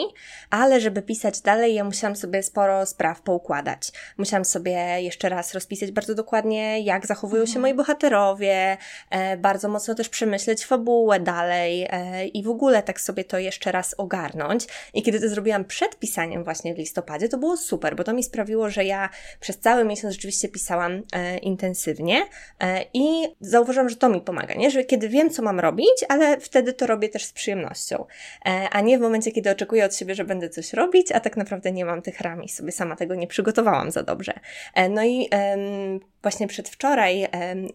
[SPEAKER 2] ale żeby pisać dalej, ja musiałam sobie sporo spraw poukładać. Musiałam sobie jeszcze raz rozpisać bardzo dokładnie, jak zachowują się mhm. moi bohaterowie, e, bardzo mocno też przemyśleć fabułę dalej i w ogóle tak sobie to jeszcze raz ogarnąć. I kiedy to zrobiłam przed pisaniem właśnie w listopadzie, to było super, bo to mi sprawiło, że ja przez cały miesiąc rzeczywiście pisałam intensywnie i zauważyłam, że to mi pomaga, nie? Że kiedy wiem, co mam robić, ale wtedy to robię też z przyjemnością. E, a nie w momencie, kiedy oczekuję od siebie, że będę coś robić, a tak naprawdę nie mam tych ram i sobie sama tego nie przygotowałam za dobrze. E, no i właśnie przedwczoraj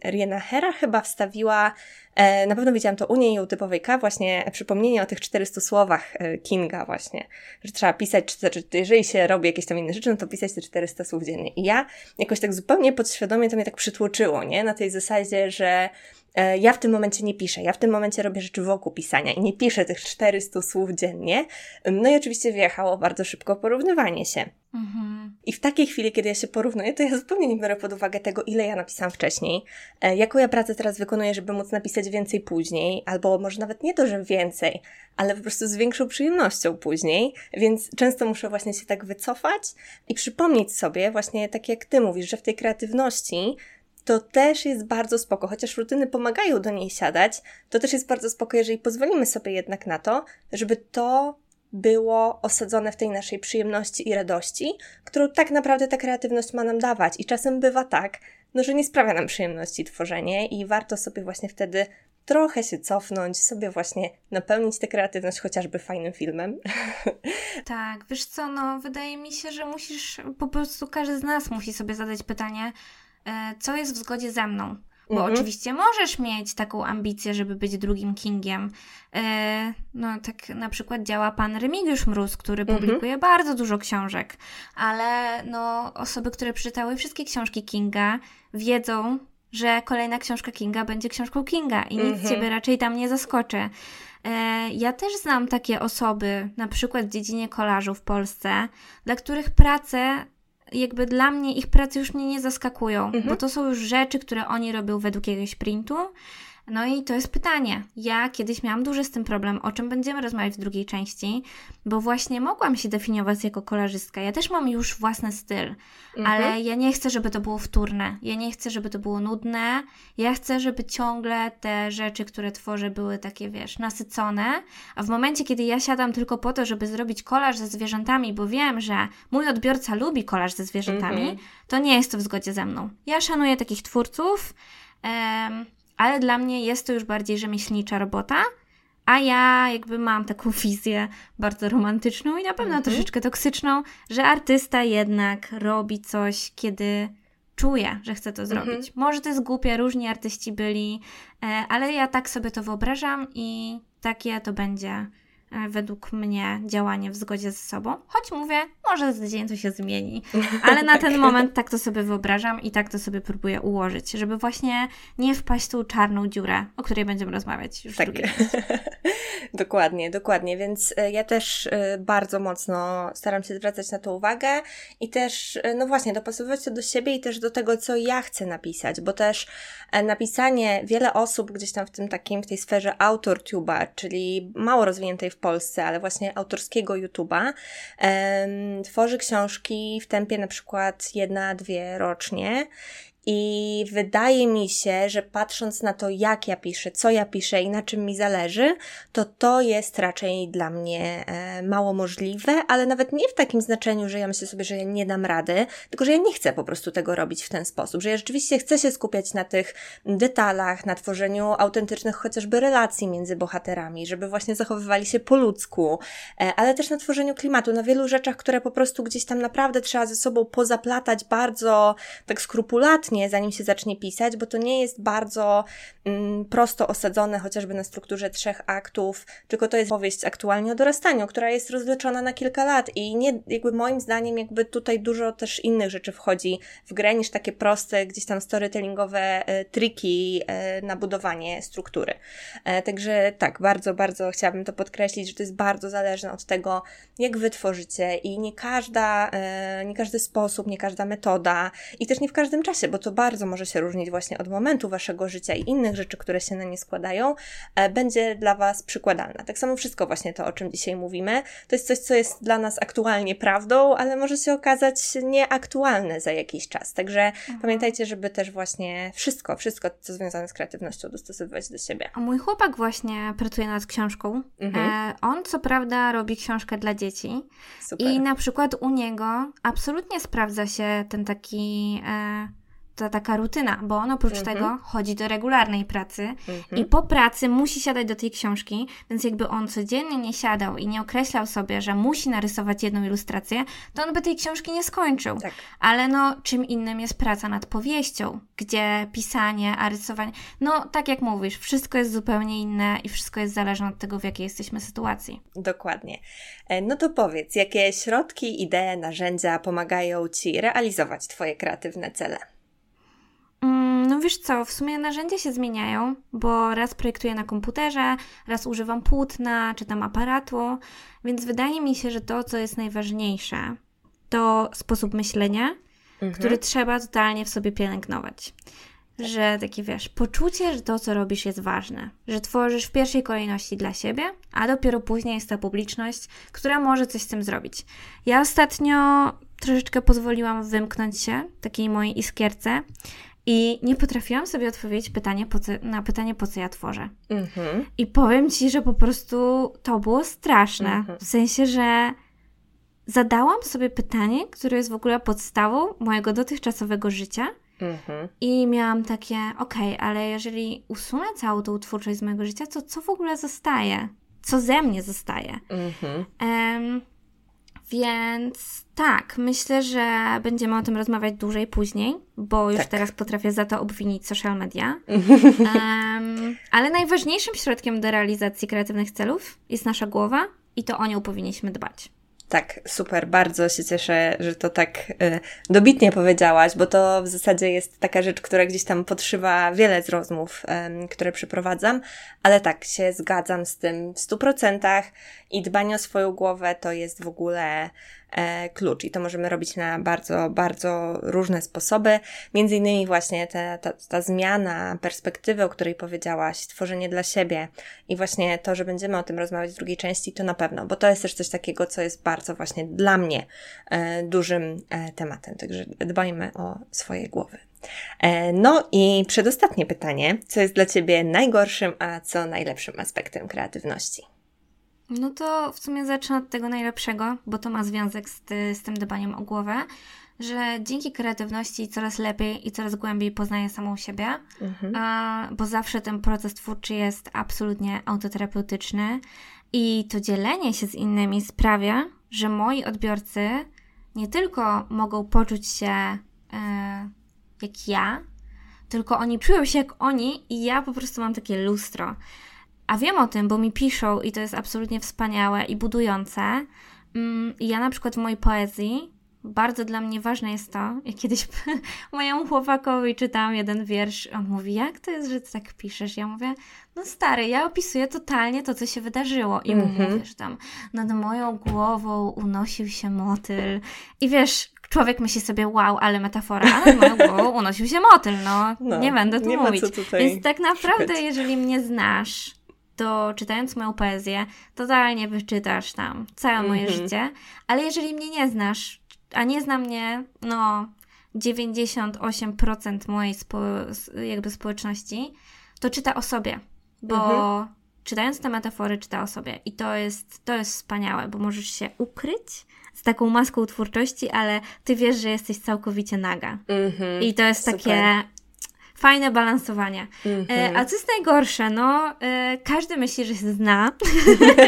[SPEAKER 2] Riena Hera chyba wstawiła, e, na pewno widziałam to u niej u typowej K, właśnie przypomnienie o tych 400 słowach Kinga właśnie, że trzeba pisać, czy, jeżeli się robi jakieś tam inne rzeczy, no to pisać te 400 słów dziennie. I ja jakoś tak zupełnie podświadomie to mnie tak przytłoczyło, nie? Na tej zasadzie, że ja w tym momencie nie piszę, ja w tym momencie robię rzeczy wokół pisania i nie piszę tych 400 słów dziennie. No i oczywiście wjechało bardzo szybko porównywanie się. Mhm. I w takiej chwili, kiedy ja się porównuję, to ja zupełnie nie biorę pod uwagę tego, ile ja napisałam wcześniej, e, jaką ja pracę teraz wykonuję, żeby móc napisać więcej później, albo może nawet nie to, że więcej, ale po prostu z większą przyjemnością później, więc często muszę właśnie się tak wycofać i przypomnieć sobie, właśnie tak jak ty mówisz, że w tej kreatywności to też jest bardzo spoko, chociaż rutyny pomagają do niej siadać, to też jest bardzo spoko, jeżeli pozwolimy sobie jednak na to, żeby to było osadzone w tej naszej przyjemności i radości, którą tak naprawdę ta kreatywność ma nam dawać. I czasem bywa tak, no, że nie sprawia nam przyjemności tworzenie i warto sobie właśnie wtedy trochę się cofnąć, sobie właśnie napełnić tę kreatywność chociażby fajnym filmem. <laughs>
[SPEAKER 1] Tak, wiesz co, no wydaje mi się, że musisz, po prostu każdy z nas musi sobie zadać pytanie, co jest w zgodzie ze mną. Bo mhm. oczywiście możesz mieć taką ambicję, żeby być drugim Kingiem. E, no, tak na przykład działa pan Remigiusz Mróz, który mhm. publikuje bardzo dużo książek, ale no, osoby, które przeczytały wszystkie książki Kinga, wiedzą, że kolejna książka Kinga będzie książką Kinga i nic mm -hmm. ciebie raczej tam nie zaskoczy. E, ja też znam takie osoby, na przykład w dziedzinie kolażu w Polsce, dla których prace jakby dla mnie ich prace już mnie nie zaskakują, mhm. bo to są już rzeczy, które oni robią według jakiegoś printu no i to jest pytanie. Ja kiedyś miałam duży z tym problem, o czym będziemy rozmawiać w drugiej części, bo właśnie mogłam się definiować jako kolarzystka. Ja też mam już własny styl, mhm. ale ja nie chcę, żeby to było wtórne. Ja nie chcę, żeby to było nudne. Ja chcę, żeby ciągle te rzeczy, które tworzę, były takie, wiesz, nasycone. A w momencie, kiedy ja siadam tylko po to, żeby zrobić kolaż ze zwierzętami, bo wiem, że mój odbiorca lubi kolaż ze zwierzętami, mhm. to nie jest to w zgodzie ze mną. Ja szanuję takich twórców. Um, ale dla mnie jest to już bardziej rzemieślnicza robota, a ja jakby mam taką <laughs> wizję bardzo romantyczną i na pewno mhm. troszeczkę toksyczną, że artysta jednak robi coś, kiedy czuje, że chce to zrobić. Mhm. Może to jest głupie, różni artyści byli, e, ale ja tak sobie to wyobrażam i takie to będzie według mnie działanie w zgodzie ze sobą. Choć mówię, może z dzień to się zmieni, ale na ten <laughs> moment tak to sobie wyobrażam i tak to sobie próbuję ułożyć, żeby właśnie nie wpaść tą czarną dziurę, o której będziemy rozmawiać już tak. <laughs>
[SPEAKER 2] dokładnie, dokładnie, więc e, ja też e, bardzo mocno staram się zwracać na to uwagę i też, no właśnie, dopasowywać to do siebie i też do tego, co ja chcę napisać, bo też napisanie, wiele osób gdzieś tam w tym takim, w tej sferze autortuba, czyli mało rozwiniętej w Polsce, ale właśnie autorskiego YouTube'a, tworzy książki w tempie na przykład jedna, dwie rocznie i wydaje mi się, że patrząc na to, jak ja piszę, co ja piszę i na czym mi zależy, to to jest raczej dla mnie e, mało możliwe, ale nawet nie w takim znaczeniu, że ja myślę sobie, że ja nie dam rady, tylko że ja nie chcę po prostu tego robić w ten sposób, że ja rzeczywiście chcę się skupiać na tych detalach, na tworzeniu autentycznych chociażby relacji między bohaterami, żeby właśnie zachowywali się po ludzku, e, ale też na tworzeniu klimatu, na wielu rzeczach, które po prostu gdzieś tam naprawdę trzeba ze sobą pozaplatać bardzo tak skrupulatnie, zanim się zacznie pisać, bo to nie jest bardzo mm, prosto osadzone chociażby na strukturze trzech aktów, tylko to jest powieść aktualnie o dorastaniu, która jest rozleczona na kilka lat i nie, jakby moim zdaniem jakby tutaj dużo też innych rzeczy wchodzi w grę niż takie proste gdzieś tam storytellingowe e, triki e, na budowanie struktury. E, także tak, bardzo, bardzo chciałabym to podkreślić, że to jest bardzo zależne od tego, jak wy tworzycie i nie każda, e, nie każdy sposób, nie każda metoda i też nie w każdym czasie, bo to bardzo może się różnić właśnie od momentu waszego życia i innych rzeczy, które się na nie składają, e, będzie dla was przykładalna. Tak samo wszystko właśnie to, o czym dzisiaj mówimy, to jest coś, co jest dla nas aktualnie prawdą, ale może się okazać nieaktualne za jakiś czas. Także mhm. pamiętajcie, żeby też właśnie wszystko, wszystko, co związane z kreatywnością, dostosowywać do siebie.
[SPEAKER 1] A mój chłopak właśnie pracuje nad książką. Mhm. E, on co prawda robi książkę dla dzieci. Super. I na przykład u niego absolutnie sprawdza się ten taki. E, ta taka rutyna, bo on oprócz mhm. tego chodzi do regularnej pracy mhm. i po pracy musi siadać do tej książki, więc jakby on codziennie nie siadał i nie określał sobie, że musi narysować jedną ilustrację, to on by tej książki nie skończył. Tak. Ale no, czym innym jest praca nad powieścią, gdzie pisanie, a rysowanie, no tak jak mówisz, wszystko jest zupełnie inne i wszystko jest zależne od tego, w jakiej jesteśmy sytuacji.
[SPEAKER 2] Dokładnie. E, no to powiedz, jakie środki, idee, narzędzia pomagają Ci realizować Twoje kreatywne cele?
[SPEAKER 1] Mm, no wiesz co, w sumie narzędzia się zmieniają, bo raz projektuję na komputerze, raz używam płótna czy tam aparatu, więc wydaje mi się, że to, co jest najważniejsze, to sposób myślenia, mhm. który trzeba totalnie w sobie pielęgnować. Że takie wiesz, poczucie, że to, co robisz, jest ważne, że tworzysz w pierwszej kolejności dla siebie, a dopiero później jest ta publiczność, która może coś z tym zrobić. Ja ostatnio troszeczkę pozwoliłam wymknąć się takiej mojej iskierce i nie potrafiłam sobie odpowiedzieć pytanie, co, na pytanie, po co ja tworzę. Mm-hmm. I powiem ci, że po prostu to było straszne. Mm-hmm. W sensie, że zadałam sobie pytanie, które jest w ogóle podstawą mojego dotychczasowego życia. Mm-hmm. I miałam takie, okej, okay, ale jeżeli usunę całą tą twórczość z mojego życia, to co w ogóle zostaje? Co ze mnie zostaje? Um, więc tak, myślę, że będziemy o tym rozmawiać dłużej później, bo już tak. teraz potrafię za to obwinić social media. um, ale najważniejszym środkiem do realizacji kreatywnych celów jest nasza głowa i to o nią powinniśmy dbać.
[SPEAKER 2] Tak, super, bardzo się cieszę, że to tak y, dobitnie powiedziałaś, bo to w zasadzie jest taka rzecz, która gdzieś tam podszywa wiele z rozmów, które przeprowadzam, ale tak, się zgadzam z tym w stu procentach i dbanie o swoją głowę to jest w ogóle klucz i to możemy robić na bardzo, bardzo różne sposoby. Między innymi właśnie ta, ta, ta zmiana perspektywy, o której powiedziałaś, tworzenie dla siebie i właśnie to, że będziemy o tym rozmawiać w drugiej części, to na pewno, bo to jest też coś takiego, co jest bardzo właśnie dla mnie e, dużym e, tematem. Także dbajmy o swoje głowy. E, no i przedostatnie pytanie. Co jest dla Ciebie najgorszym, a co najlepszym aspektem kreatywności?
[SPEAKER 1] No to w sumie zacznę od tego najlepszego, bo to ma związek z, ty, z tym dbaniem o głowę, że dzięki kreatywności coraz lepiej i coraz głębiej poznaję samą siebie, mhm. a, bo zawsze ten proces twórczy jest absolutnie autoterapeutyczny i to dzielenie się z innymi sprawia, że moi odbiorcy nie tylko mogą poczuć się e, jak ja, tylko oni czują się jak oni i ja po prostu mam takie lustro. A wiem o tym, bo mi piszą i to jest absolutnie wspaniałe i budujące. Mm, I ja na przykład w mojej poezji bardzo dla mnie ważne jest to, <laughs> jak kiedyś <laughs> mojemu chłopakowi czytałam jeden wiersz, on mówi, jak to jest, że ty tak piszesz? Ja mówię, no stary, ja opisuję totalnie to, co się wydarzyło. I mówię, że tam nad moją głową unosił się motyl. I wiesz, człowiek myśli sobie, wow, ale metafora, a nad moją głową <laughs> unosił się motyl, no, no nie będę tu mówić. Więc tak naprawdę, szukać. jeżeli mnie znasz, to czytając moją poezję, totalnie wyczytasz tam całe mm -hmm. moje mhm. życie, ale jeżeli mnie nie znasz, a nie zna mnie, no, 98% mojej spo, jakby społeczności, to czyta o sobie, bo mm -hmm. czytając te metafory, czyta o sobie i to jest, to jest wspaniałe, bo możesz się ukryć z taką maską twórczości, ale ty wiesz, że jesteś całkowicie naga. Mm -hmm. I to jest Super. takie fajne balansowanie. Mm -hmm. a co jest najgorsze? No, e, każdy myśli, że się zna.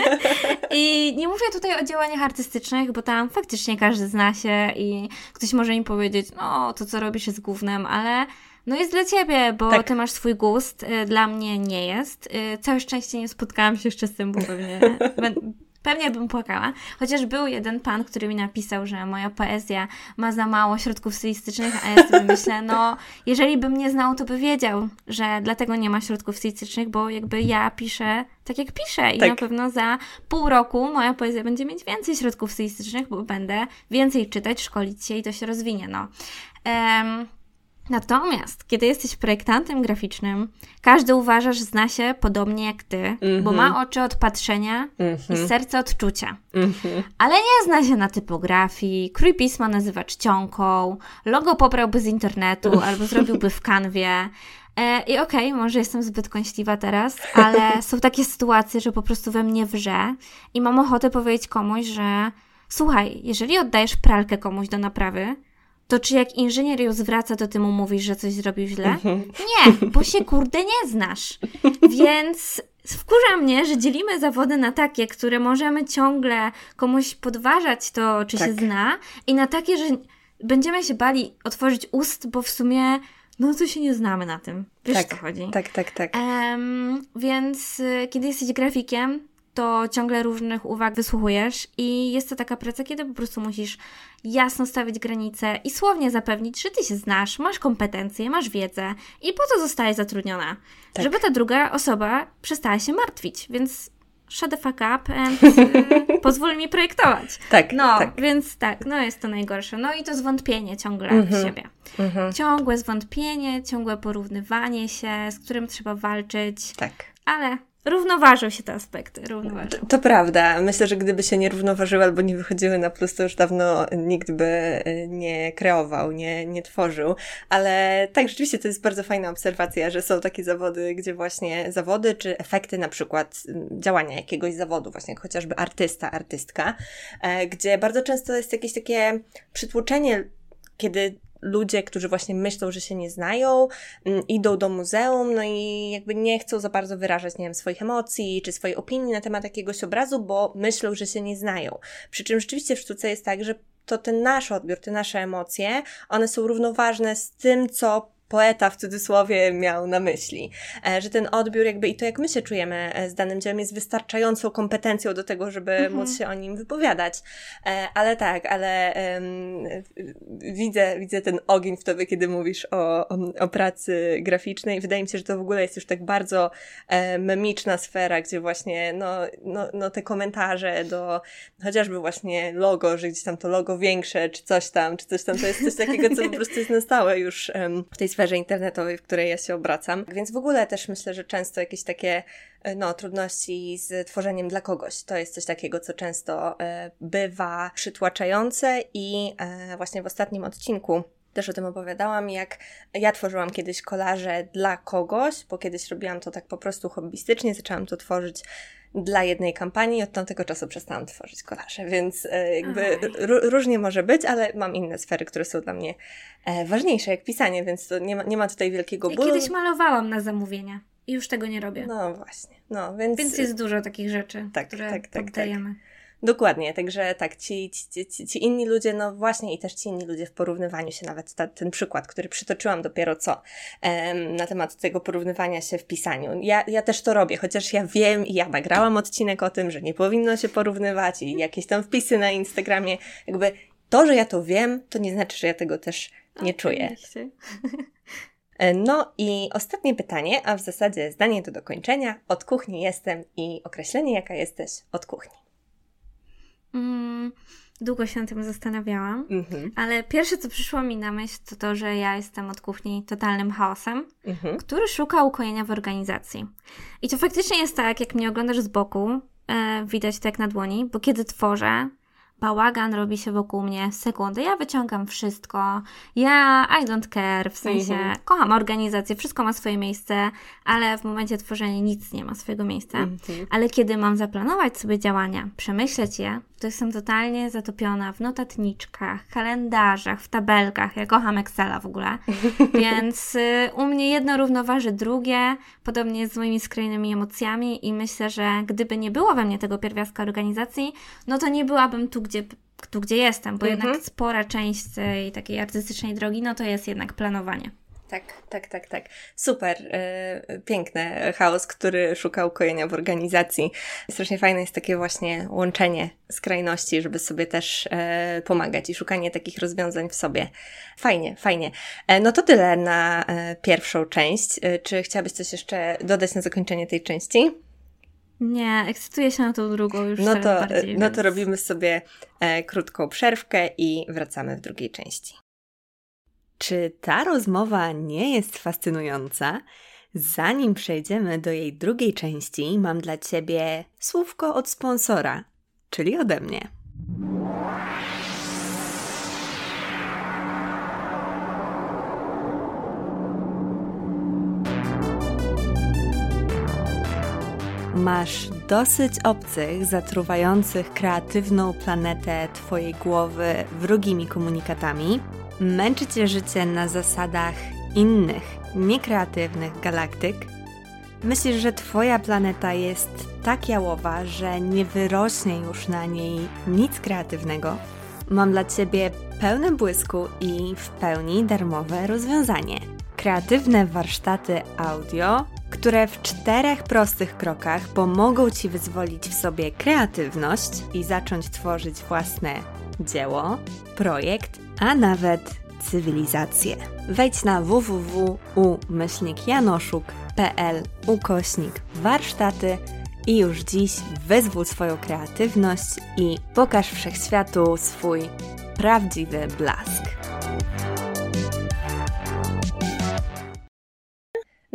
[SPEAKER 1] <laughs> I nie mówię tutaj o działaniach artystycznych, bo tam faktycznie każdy zna się i ktoś może im powiedzieć, no, to co robisz jest głównym, ale no jest dla ciebie, bo tak. ty masz swój gust, e, dla mnie nie jest. Całe szczęście nie spotkałam się jeszcze z tym, bo pewnie <laughs> Pewnie bym płakała. Chociaż był jeden pan, który mi napisał, że moja poezja ma za mało środków stylistycznych, a ja sobie myślę, no, jeżeli bym nie znał, to by wiedział, że dlatego nie ma środków stylistycznych, bo jakby ja piszę tak, jak piszę i tak. na pewno za pół roku moja poezja będzie mieć więcej środków stylistycznych, bo będę więcej czytać, szkolić się i to się rozwinie, no. Um, Natomiast, kiedy jesteś projektantem graficznym, każdy uważa, że zna się podobnie jak ty, mm -hmm. bo ma mhm. oczy od patrzenia mm -hmm. i mhm. serce odczucia. Mm -hmm. Ale nie zna się na typografii, krój pisma nazywa czcionką, logo pobrałby z internetu albo zrobiłby w kanwie. E, I okej, okay, może jestem zbyt kąśliwa teraz, ale <laughs> są takie sytuacje, że po prostu we mnie wrze i mam ochotę powiedzieć komuś, że słuchaj, jeżeli oddajesz pralkę komuś do naprawy, to czy jak inżynier ją zwraca, to ty mu mówisz, że coś zrobił źle? Mhm. Nie, bo się kurde nie znasz. Więc wkurza mnie, że dzielimy zawody na takie, które możemy ciągle komuś podważać to, czy tak. się zna, i na takie, że będziemy się bali otworzyć ust, bo w sumie no to się nie znamy na tym. Wiesz, tak, co chodzi?
[SPEAKER 2] Tak, tak, tak.
[SPEAKER 1] Um, więc y, kiedy jesteś grafikiem, to ciągle różnych uwag wysłuchujesz i jest to taka praca, kiedy po prostu musisz jasno stawić granice i słownie zapewnić, że ty się znasz, masz kompetencje, masz wiedzę i po co zostajesz zatrudniona? Tak. Żeby ta druga osoba przestała się martwić, więc shut the fuck up and y, <laughs> pozwól mi projektować.
[SPEAKER 2] Tak,
[SPEAKER 1] no,
[SPEAKER 2] tak.
[SPEAKER 1] więc tak, no jest to najgorsze. No i to zwątpienie ciągle mm -hmm. w mhm. siebie. Mm -hmm. Ciągłe zwątpienie, ciągłe porównywanie się, z którym trzeba walczyć.
[SPEAKER 2] Tak.
[SPEAKER 1] Ale Równoważą się te aspekty, równoważą.
[SPEAKER 2] To, to, prawda. Myślę, że gdyby się nie równoważyły albo nie wychodziły na plus, to już dawno nikt by y, nie kreował, nie, nie tworzył. Ale tak, rzeczywiście to jest bardzo fajna obserwacja, że są takie zawody, gdzie właśnie zawody czy efekty na przykład y, działania jakiegoś zawodu, właśnie chociażby artysta, artystka, e, gdzie bardzo często jest jakieś takie przytłoczenie kiedy ludzie, którzy właśnie myślą, że się nie znają, mm, idą do muzeum, no i jakby nie chcą za bardzo wyrażać, nie wiem, swoich emocji czy swojej opinii na temat jakiegoś obrazu, bo myślą, że się nie znają. Przy czym rzeczywiście w sztuce jest tak, że to ten nasz odbiór, te nasze emocje, one są równoważne z tym, co poeta w cudzysłowie miał na myśli. E, że ten odbiór jakby i to jak my się czujemy e, z danym dziełem jest wystarczającą kompetencją do tego, żeby mhm. móc się o nim wypowiadać. E, ale tak, ale um, widzę, widzę ten ogień w tobie, kiedy mówisz o, o, o, pracy graficznej. Wydaje mi się, że to w ogóle jest już tak bardzo memiczna sfera, gdzie właśnie no, no, no te komentarze do chociażby właśnie logo, że gdzieś tam to logo większe, czy coś tam, czy coś tam, to jest coś takiego, co po prostu jest na stałe już w tej sferze internetowej, w której ja się obracam. Więc w ogóle też myślę, że często jakieś takie e, no, trudności z tworzeniem dla kogoś. To jest coś takiego, co często e, bywa przytłaczające i e, właśnie w ostatnim odcinku też o tym opowiadałam, jak ja tworzyłam kiedyś kolaże dla kogoś, bo kiedyś robiłam to tak po prostu hobbystycznie, zaczęłam to tworzyć dla jednej kampanii i od tamtego czasu przestałam tworzyć kolaże, więc e, jakby różnie może być, ale mam inne sfery, które są dla mnie e, ważniejsze, jak pisanie, więc to nie ma, nie ma tutaj wielkiego bólu.
[SPEAKER 1] Ja kiedyś malowałam na zamówienie i już tego nie robię.
[SPEAKER 2] No właśnie, no więc...
[SPEAKER 1] Więc jest dużo takich rzeczy, tak, które tak, tak, poddajemy. Tak.
[SPEAKER 2] Dokładnie, także tak, ci, ci, ci, ci, inni ludzie, no właśnie i też ci inni ludzie w porównywaniu się, nawet ta, ten przykład, który przytoczyłam dopiero co em, na temat tego porównywania się w pisaniu. Ja, ja też to robię, chociaż ja wiem i ja nagrałam odcinek o tym, że nie powinno się porównywać i jakieś tam wpisy na Instagramie, jakby to, że ja to wiem, to nie znaczy, że ja tego też nie czuję. E, no i ostatnie pytanie, a w zasadzie zdanie do dokończenia. Od kuchni jestem i określenie, jaka jesteś od kuchni.
[SPEAKER 1] Mm, długo się na tym zastanawiałam, mm-hmm. ale pierwsze, co przyszło mi na myśl, to to, że ja jestem od kuchni totalnym chaosem, mm-hmm. który szuka ukojenia w organizacji. I to faktycznie jest tak, jak mnie oglądasz z boku, e, widać tak na dłoni, bo kiedy tworzę, bałagan robi się wokół mnie w sekundę. Ja wyciągam wszystko. Ja I don't care, w sensie -hmm. kocham organizację, wszystko ma swoje miejsce, ale w momencie tworzenia nic nie ma swojego miejsca. Ale kiedy mam zaplanować sobie działania, przemyśleć je, to jestem totalnie zatopiona w notatniczkach, kalendarzach, w tabelkach. Ja kocham Excela w ogóle. <laughs> Więc y, u mnie jedno równoważy drugie, podobnie jest z moimi skrajnymi emocjami i myślę, że gdyby nie było we mnie tego pierwiastka organizacji, no to nie byłabym tu, gdzie tu, gdzie jestem, bo mhm. jednak spora część tej takiej artystycznej drogi, no to jest jednak planowanie.
[SPEAKER 2] Tak, tak, tak, tak. Super, yy, piękny chaos, który szuka ukojenia w organizacji. Strasznie fajne jest takie właśnie łączenie skrajności, żeby sobie też yy, pomagać i szukanie takich rozwiązań w sobie. Fajnie, fajnie. E, no to tyle na e, pierwszą część. E, czy chciałabyś coś jeszcze dodać na zakończenie tej części?
[SPEAKER 1] Nie, ekscytuję się na tą drugą już
[SPEAKER 2] no to,
[SPEAKER 1] bardziej.
[SPEAKER 2] No więc... to robimy sobie e, krótką przerwkę i wracamy w drugiej części. Czy ta rozmowa nie jest fascynująca? Zanim przejdziemy do jej drugiej części, mam dla Ciebie słówko od sponsora, czyli ode mnie. Masz dosyć obcych, zatruwających kreatywną planetę Twojej głowy wrogimi komunikatami? Męczy Cię życie na zasadach innych, niekreatywnych galaktyk? Myślisz, że Twoja planeta jest tak jałowa, że nie wyrośnie już na niej nic kreatywnego? Mam dla Ciebie pełne błysku i w pełni darmowe rozwiązanie. Kreatywne warsztaty audio które w czterech prostych krokach pomogą Ci wyzwolić w sobie kreatywność i zacząć tworzyć własne dzieło, projekt, a nawet cywilizację. Wejdź na www.umyślnikjanoszuk.pl ukośnik warsztaty i już dziś wyzwól swoją kreatywność i pokaż wszechświatu swój prawdziwy blask.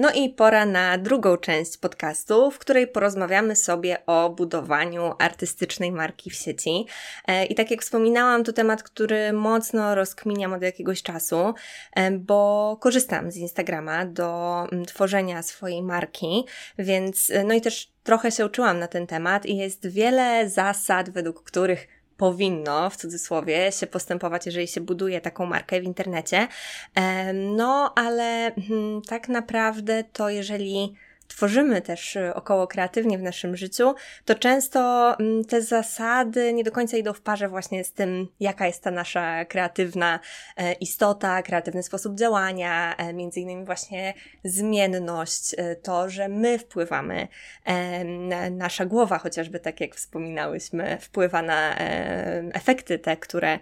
[SPEAKER 2] No i pora na drugą część podcastu, w której porozmawiamy sobie o budowaniu artystycznej marki w sieci. E, I tak jak wspominałam, to temat, który mocno rozkminiam od jakiegoś czasu, e, bo korzystam z Instagrama do mm, tworzenia swojej marki, więc e, no i też trochę się uczyłam na ten temat i jest wiele zasad, według których powinno, w cudzysłowie, się postępować, jeżeli się buduje taką markę w internecie. No, ale hmm, tak naprawdę to jeżeli tworzymy też około kreatywnie w naszym życiu, to często mm, te zasady nie do końca idą w parze właśnie z tym, jaka jest ta nasza kreatywna e, istota, kreatywny sposób działania, e, między innymi właśnie zmienność, e, to, że my wpływamy, nasza głowa chociażby, tak jak wspominałyśmy, wpływa na efekty te, które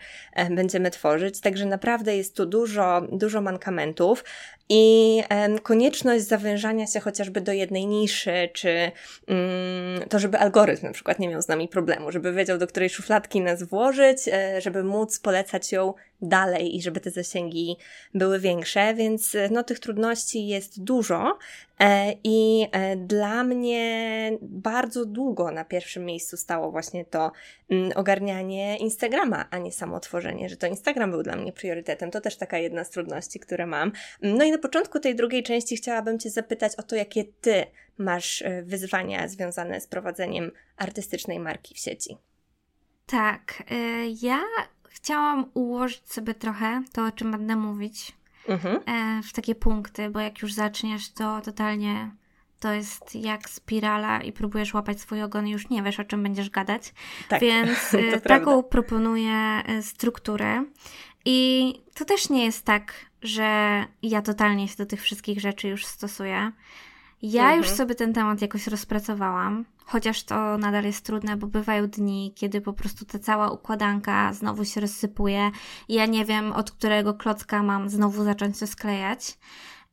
[SPEAKER 2] będziemy tworzyć, także naprawdę jest tu dużo, dużo mankamentów i konieczność zawężania się chociażby do jednej niszy, czy mm, to, żeby algorytm na przykład nie miał z nami problemu, żeby wiedział, do której szufladki nas włożyć, e, żeby móc polecać ją dalej i żeby te zasięgi były większe, więc e, no, tych trudności jest dużo e, i dla mnie bardzo długo na pierwszym miejscu stało właśnie to mm, ogarnianie Instagrama, a nie samo tworzenie, że to Instagram był dla mnie priorytetem. To też taka jedna z trudności, które mam. No i na początku tej drugiej części chciałabym Cię zapytać o to, jakie Ty masz e, wyzwania związane z prowadzeniem artystycznej marki w sieci.
[SPEAKER 1] Tak, e, ja chciałam ułożyć sobie trochę to, o czym będę mówić mhm. E, w takie punkty, bo jak już zaczniesz, to totalnie to jest jak spirala i próbujesz łapać swój ogon i już nie wiesz, o czym będziesz gadać. Tak, Więc <laughs> taką prawda. proponuję strukturę. I to też nie jest tak, że ja totalnie się do tych wszystkich rzeczy już stosuję. Ja mhm. już sobie ten temat jakoś rozpracowałam, chociaż to nadal jest trudne, bo bywają dni, kiedy po prostu ta cała układanka znowu się rozsypuje i ja nie wiem, od którego klocka mam znowu zacząć to sklejać.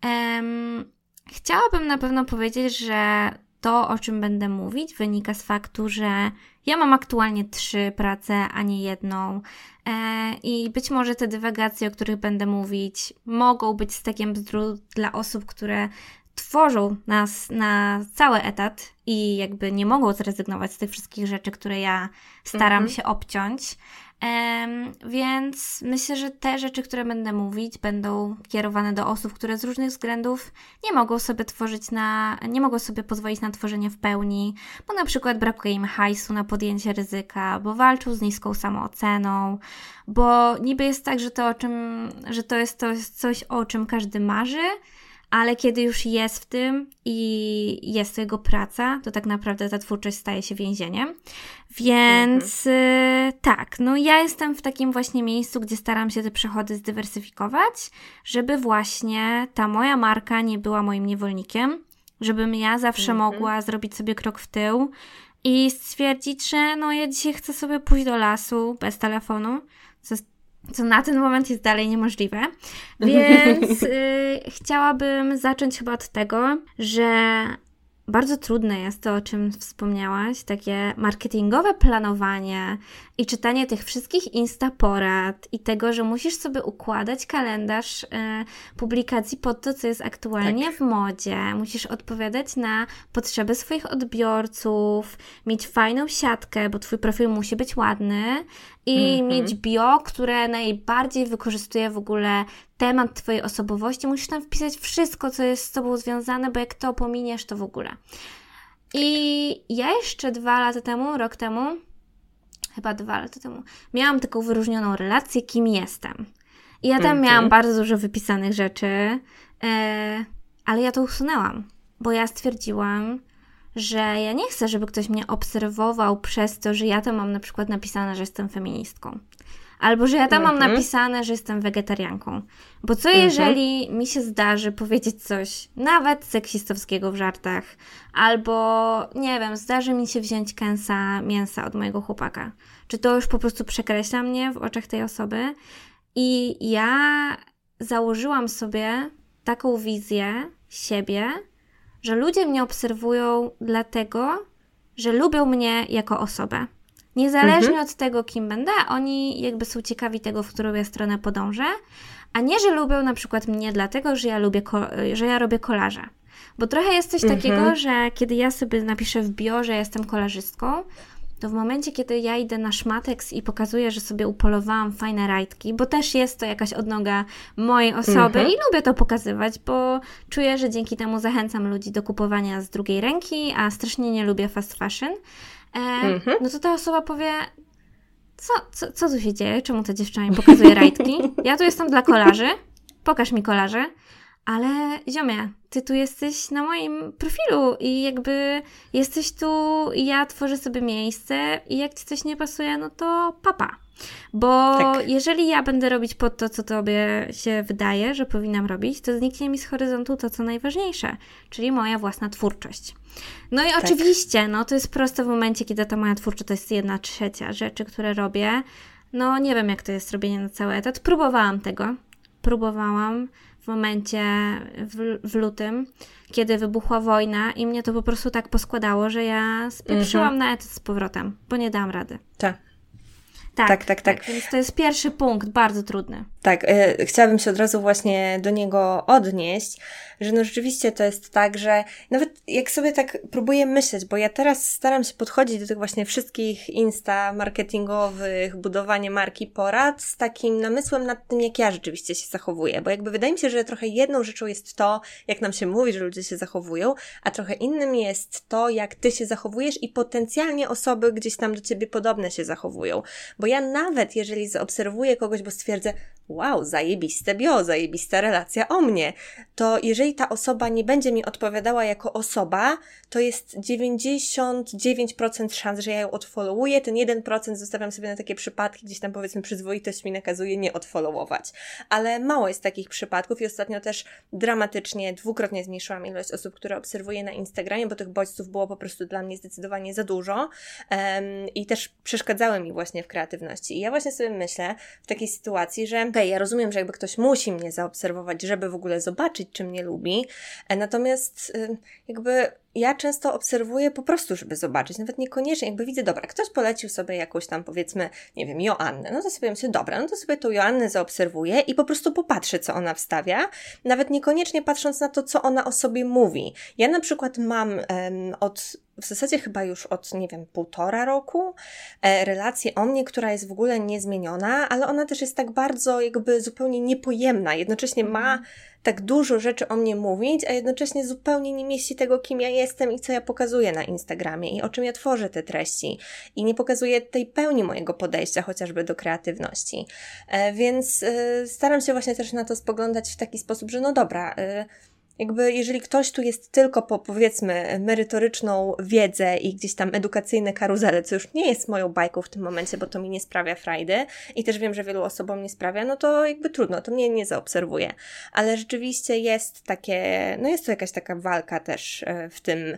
[SPEAKER 1] Um, chciałabym na pewno powiedzieć, że to, o czym będę mówić, wynika z faktu, że ja mam aktualnie trzy prace, a nie jedną. E, I być może te dywagacje, o których będę mówić, mogą być stekiem bzdru dla osób, które tworzą nas na cały etat i jakby nie mogą zrezygnować z tych wszystkich rzeczy, które ja staram -hmm. się obciąć. Um, więc myślę, że te rzeczy, które będę mówić, będą kierowane do osób, które z różnych względów nie mogą sobie tworzyć na, nie mogą sobie pozwolić na tworzenie w pełni, bo na przykład brakuje im hajsu na podjęcie ryzyka, bo walczą z niską samooceną, bo niby jest tak, że to, o czym, że to jest, to jest coś, o czym każdy marzy, ale kiedy już jest w tym i jest to jego praca, to tak naprawdę ta twórczość staje się więzieniem. Więc mhm. tak, no ja jestem w takim właśnie miejscu, gdzie staram się te przychody zdywersyfikować, żeby właśnie ta moja marka nie była moim niewolnikiem, żebym ja zawsze mhm. mogła zrobić sobie krok w tył i stwierdzić, że no ja dzisiaj chcę sobie pójść do lasu bez telefonu, co na ten moment jest dalej niemożliwe. <laughs> Więc y, chciałabym zacząć chyba od tego, że bardzo trudne jest to, o czym wspomniałaś, takie marketingowe planowanie i czytanie tych wszystkich instaporad i tego, że musisz sobie układać kalendarz y, publikacji pod to, co jest aktualnie tak. w modzie. Musisz odpowiadać na potrzeby swoich odbiorców, mieć fajną siatkę, bo twój profil musi być ładny i mm -hmm. mieć bio, które najbardziej wykorzystuje w ogóle temat Twojej osobowości. Musisz tam wpisać wszystko, co jest z Tobą związane, bo jak to pominiesz, to w ogóle. I ja jeszcze dwa lata temu, rok temu, chyba dwa lata temu, miałam taką wyróżnioną relację, kim jestem. I ja tam miałam bardzo dużo wypisanych rzeczy, e, ale ja to usunęłam, bo ja stwierdziłam, że ja nie chcę, żeby ktoś mnie obserwował przez to, że ja tam mam na przykład napisane, że jestem feministką. Albo że ja tam mhm. mam napisane, że jestem wegetarianką. Bo co mhm. jeżeli mi się zdarzy powiedzieć coś nawet seksistowskiego w żartach, albo nie wiem, zdarzy mi się wziąć kęsa mięsa od mojego chłopaka? Czy to już po prostu przekreśla mnie w oczach tej osoby? I ja założyłam sobie taką wizję siebie, że ludzie mnie obserwują dlatego, że lubią mnie jako osobę. Niezależnie mhm. od tego, kim będę, oni jakby są ciekawi tego, w którą ja stronę podążę, a nie, że lubią na przykład mnie dlatego, że ja lubię, że ja robię kolaże. Bo trochę jest coś mhm. takiego, że kiedy ja sobie napiszę w bio, że jestem kolarzystką, to w momencie, kiedy ja idę na szmatex i pokazuję, że sobie upolowałam fajne rajtki, bo też jest to jakaś odnoga mojej osoby mhm. i lubię to pokazywać, bo czuję, że dzięki temu zachęcam ludzi do kupowania z drugiej ręki, a strasznie nie lubię fast fashion, e, mhm. no to ta osoba powie, co, co, co tu się dzieje? Czemu ta dziewczyna mi pokazuje rajtki? Ja tu jestem dla kolarzy, pokaż mi kolarzy. Ale ziomie, ty tu jesteś na moim profilu i jakby jesteś tu i ja tworzę sobie miejsce i jak ci coś nie pasuje, no to papa. Bo tak. jeżeli ja będę robić pod to, co tobie się wydaje, że powinnam robić, to zniknie mi z horyzontu to, co najważniejsze, czyli moja własna twórczość. No i tak. oczywiście, no to jest proste w momencie, kiedy ta moja twórczość to jest jedna trzecia rzeczy, które robię. No nie wiem, jak to jest robienie na cały etat. Próbowałam tego. Próbowałam w momencie w, w, lutym, kiedy wybuchła wojna i mnie to po prostu tak poskładało, że ja spieprzyłam -hmm. na etat z powrotem, bo nie dałam rady.
[SPEAKER 2] Tak. Tak, tak, tak, tak.
[SPEAKER 1] tak. Więc to jest pierwszy punkt, bardzo trudny.
[SPEAKER 2] Tak, e, chciałabym się od razu właśnie do niego odnieść, że no rzeczywiście to jest tak, że nawet jak sobie tak próbuję myśleć, bo ja teraz staram się podchodzić do tych właśnie wszystkich insta marketingowych, budowanie marki porad z takim namysłem nad tym, jak ja rzeczywiście się zachowuję, bo jakby wydaje mi się, że trochę jedną rzeczą jest to, jak nam się mówi, że ludzie się zachowują, a trochę innym jest to, jak ty się zachowujesz i potencjalnie osoby gdzieś tam do ciebie podobne się zachowują. Bo ja nawet jeżeli zaobserwuję kogoś, bo stwierdzę, wow, zajebiste bio, zajebista relacja o mnie, to jeżeli ta osoba nie będzie mi odpowiadała jako osoba, to jest 99% szans, że ja ją odfollowuję, ten 1% zostawiam sobie na takie przypadki, gdzieś tam powiedzmy przyzwoitość mi nakazuje nie odfollowować. Ale mało jest takich przypadków i ostatnio też dramatycznie, dwukrotnie zmniejszyłam ilość osób, które obserwuję na Instagramie, bo tych bodźców było po prostu dla mnie zdecydowanie za dużo um, i też przeszkadzały mi właśnie w kreatywności. I ja właśnie sobie myślę w takiej sytuacji, że okay, ja rozumiem, że jakby ktoś musi mnie zaobserwować, żeby w ogóle zobaczyć, czy mnie lubi, e, natomiast y, jakby ja często obserwuję po prostu, żeby zobaczyć, nawet niekoniecznie, jakby widzę, dobra, ktoś polecił sobie jakąś tam, powiedzmy, nie wiem, Joannę, no to sobie myślę, dobra, no to sobie tą Joannę zaobserwuję i po prostu popatrzę, co ona wstawia, nawet niekoniecznie patrząc na to, co ona o sobie mówi. Ja na przykład mam um, od w zasadzie chyba już od, nie wiem, półtora roku e, relację o mnie, która jest w ogóle niezmieniona, ale ona też jest tak bardzo jakby zupełnie niepojemna. Jednocześnie ma mhm. Tak dużo rzeczy o mnie mówić, a jednocześnie zupełnie nie mieści tego, kim ja jestem i co ja pokazuję na Instagramie i o czym ja tworzę te treści. I nie pokazuje tej pełni mojego podejścia chociażby do kreatywności. E, więc e, staram się właśnie też na to spoglądać w taki sposób, że no dobra, e, jakby jeżeli ktoś tu jest tylko po powiedzmy merytoryczną wiedzę i gdzieś tam edukacyjne karuzele, co już nie jest moją bajką w tym momencie, bo to mi nie sprawia frajdy i też wiem, że wielu osobom nie sprawia, no to jakby trudno, to mnie nie zaobserwuje. Ale rzeczywiście jest takie, no jest to jakaś taka walka też e, w tym,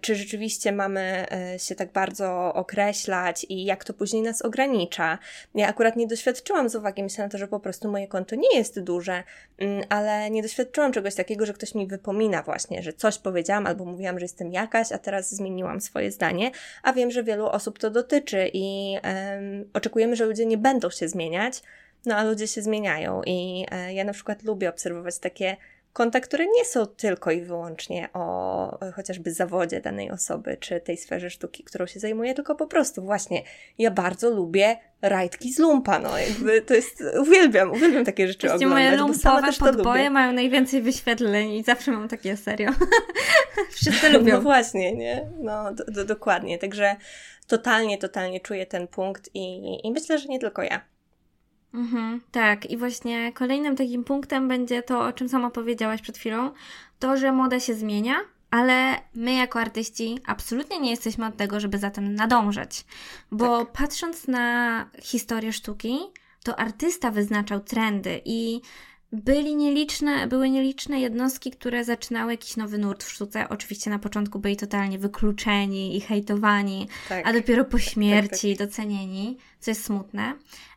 [SPEAKER 2] czy rzeczywiście mamy e, się tak bardzo określać i jak to później nas ogranicza. Ja akurat nie doświadczyłam z uwagi, myślę na to, że po prostu moje konto nie jest duże, mm, ale nie doświadczyłam czegoś takiego, że ktoś mi wypomina właśnie, że coś powiedziałam albo mówiłam, że jestem jakaś, a teraz zmieniłam swoje zdanie, a wiem, że wielu osób to dotyczy i um, oczekujemy, że ludzie nie będą się zmieniać, no a ludzie się zmieniają i e, ja na przykład lubię obserwować takie konta, które nie są tylko i wyłącznie o chociażby zawodzie danej osoby, czy tej sferze sztuki, którą się zajmuje, tylko po prostu właśnie ja bardzo lubię rajtki z lumpa, no jakby to jest, uwielbiam, uwielbiam takie rzeczy Właśnie oglądać,
[SPEAKER 1] moje lumpowe podboje mają najwięcej wyświetleń i zawsze mam takie serio. <laughs> Wszyscy lubią.
[SPEAKER 2] No właśnie, nie? No do, do, dokładnie, także totalnie, totalnie czuję ten punkt i, i myślę, że nie tylko ja.
[SPEAKER 1] Mhm, tak, i właśnie kolejnym takim punktem będzie to, o czym sama powiedziałaś przed chwilą, to, że moda się zmienia, ale my jako artyści absolutnie nie jesteśmy od tego, żeby za tym nadążać. Bo tak. patrząc na historię sztuki, to artysta wyznaczał trendy i byli nieliczne, były nieliczne jednostki, które zaczynały jakiś nowy nurt w sztuce. Oczywiście na początku byli totalnie wykluczeni i hejtowani, tak. a dopiero po śmierci tak, tak. docenieni, co jest smutne.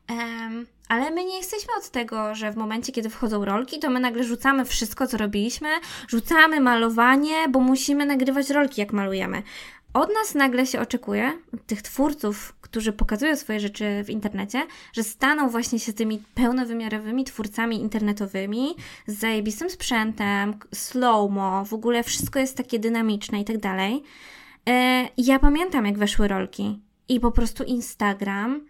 [SPEAKER 1] Um, ale my nie jesteśmy od tego, że w momencie, kiedy wchodzą rolki, to my nagle rzucamy wszystko, co robiliśmy, rzucamy malowanie, bo musimy nagrywać rolki, jak malujemy. Od nas nagle się oczekuje, tych twórców, którzy pokazują swoje rzeczy w internecie, że staną właśnie się tymi pełnowymiarowymi twórcami internetowymi, z zajebistym sprzętem, slow-mo, w ogóle wszystko jest takie dynamiczne i tak dalej. E, ja pamiętam, jak weszły rolki i po prostu Instagram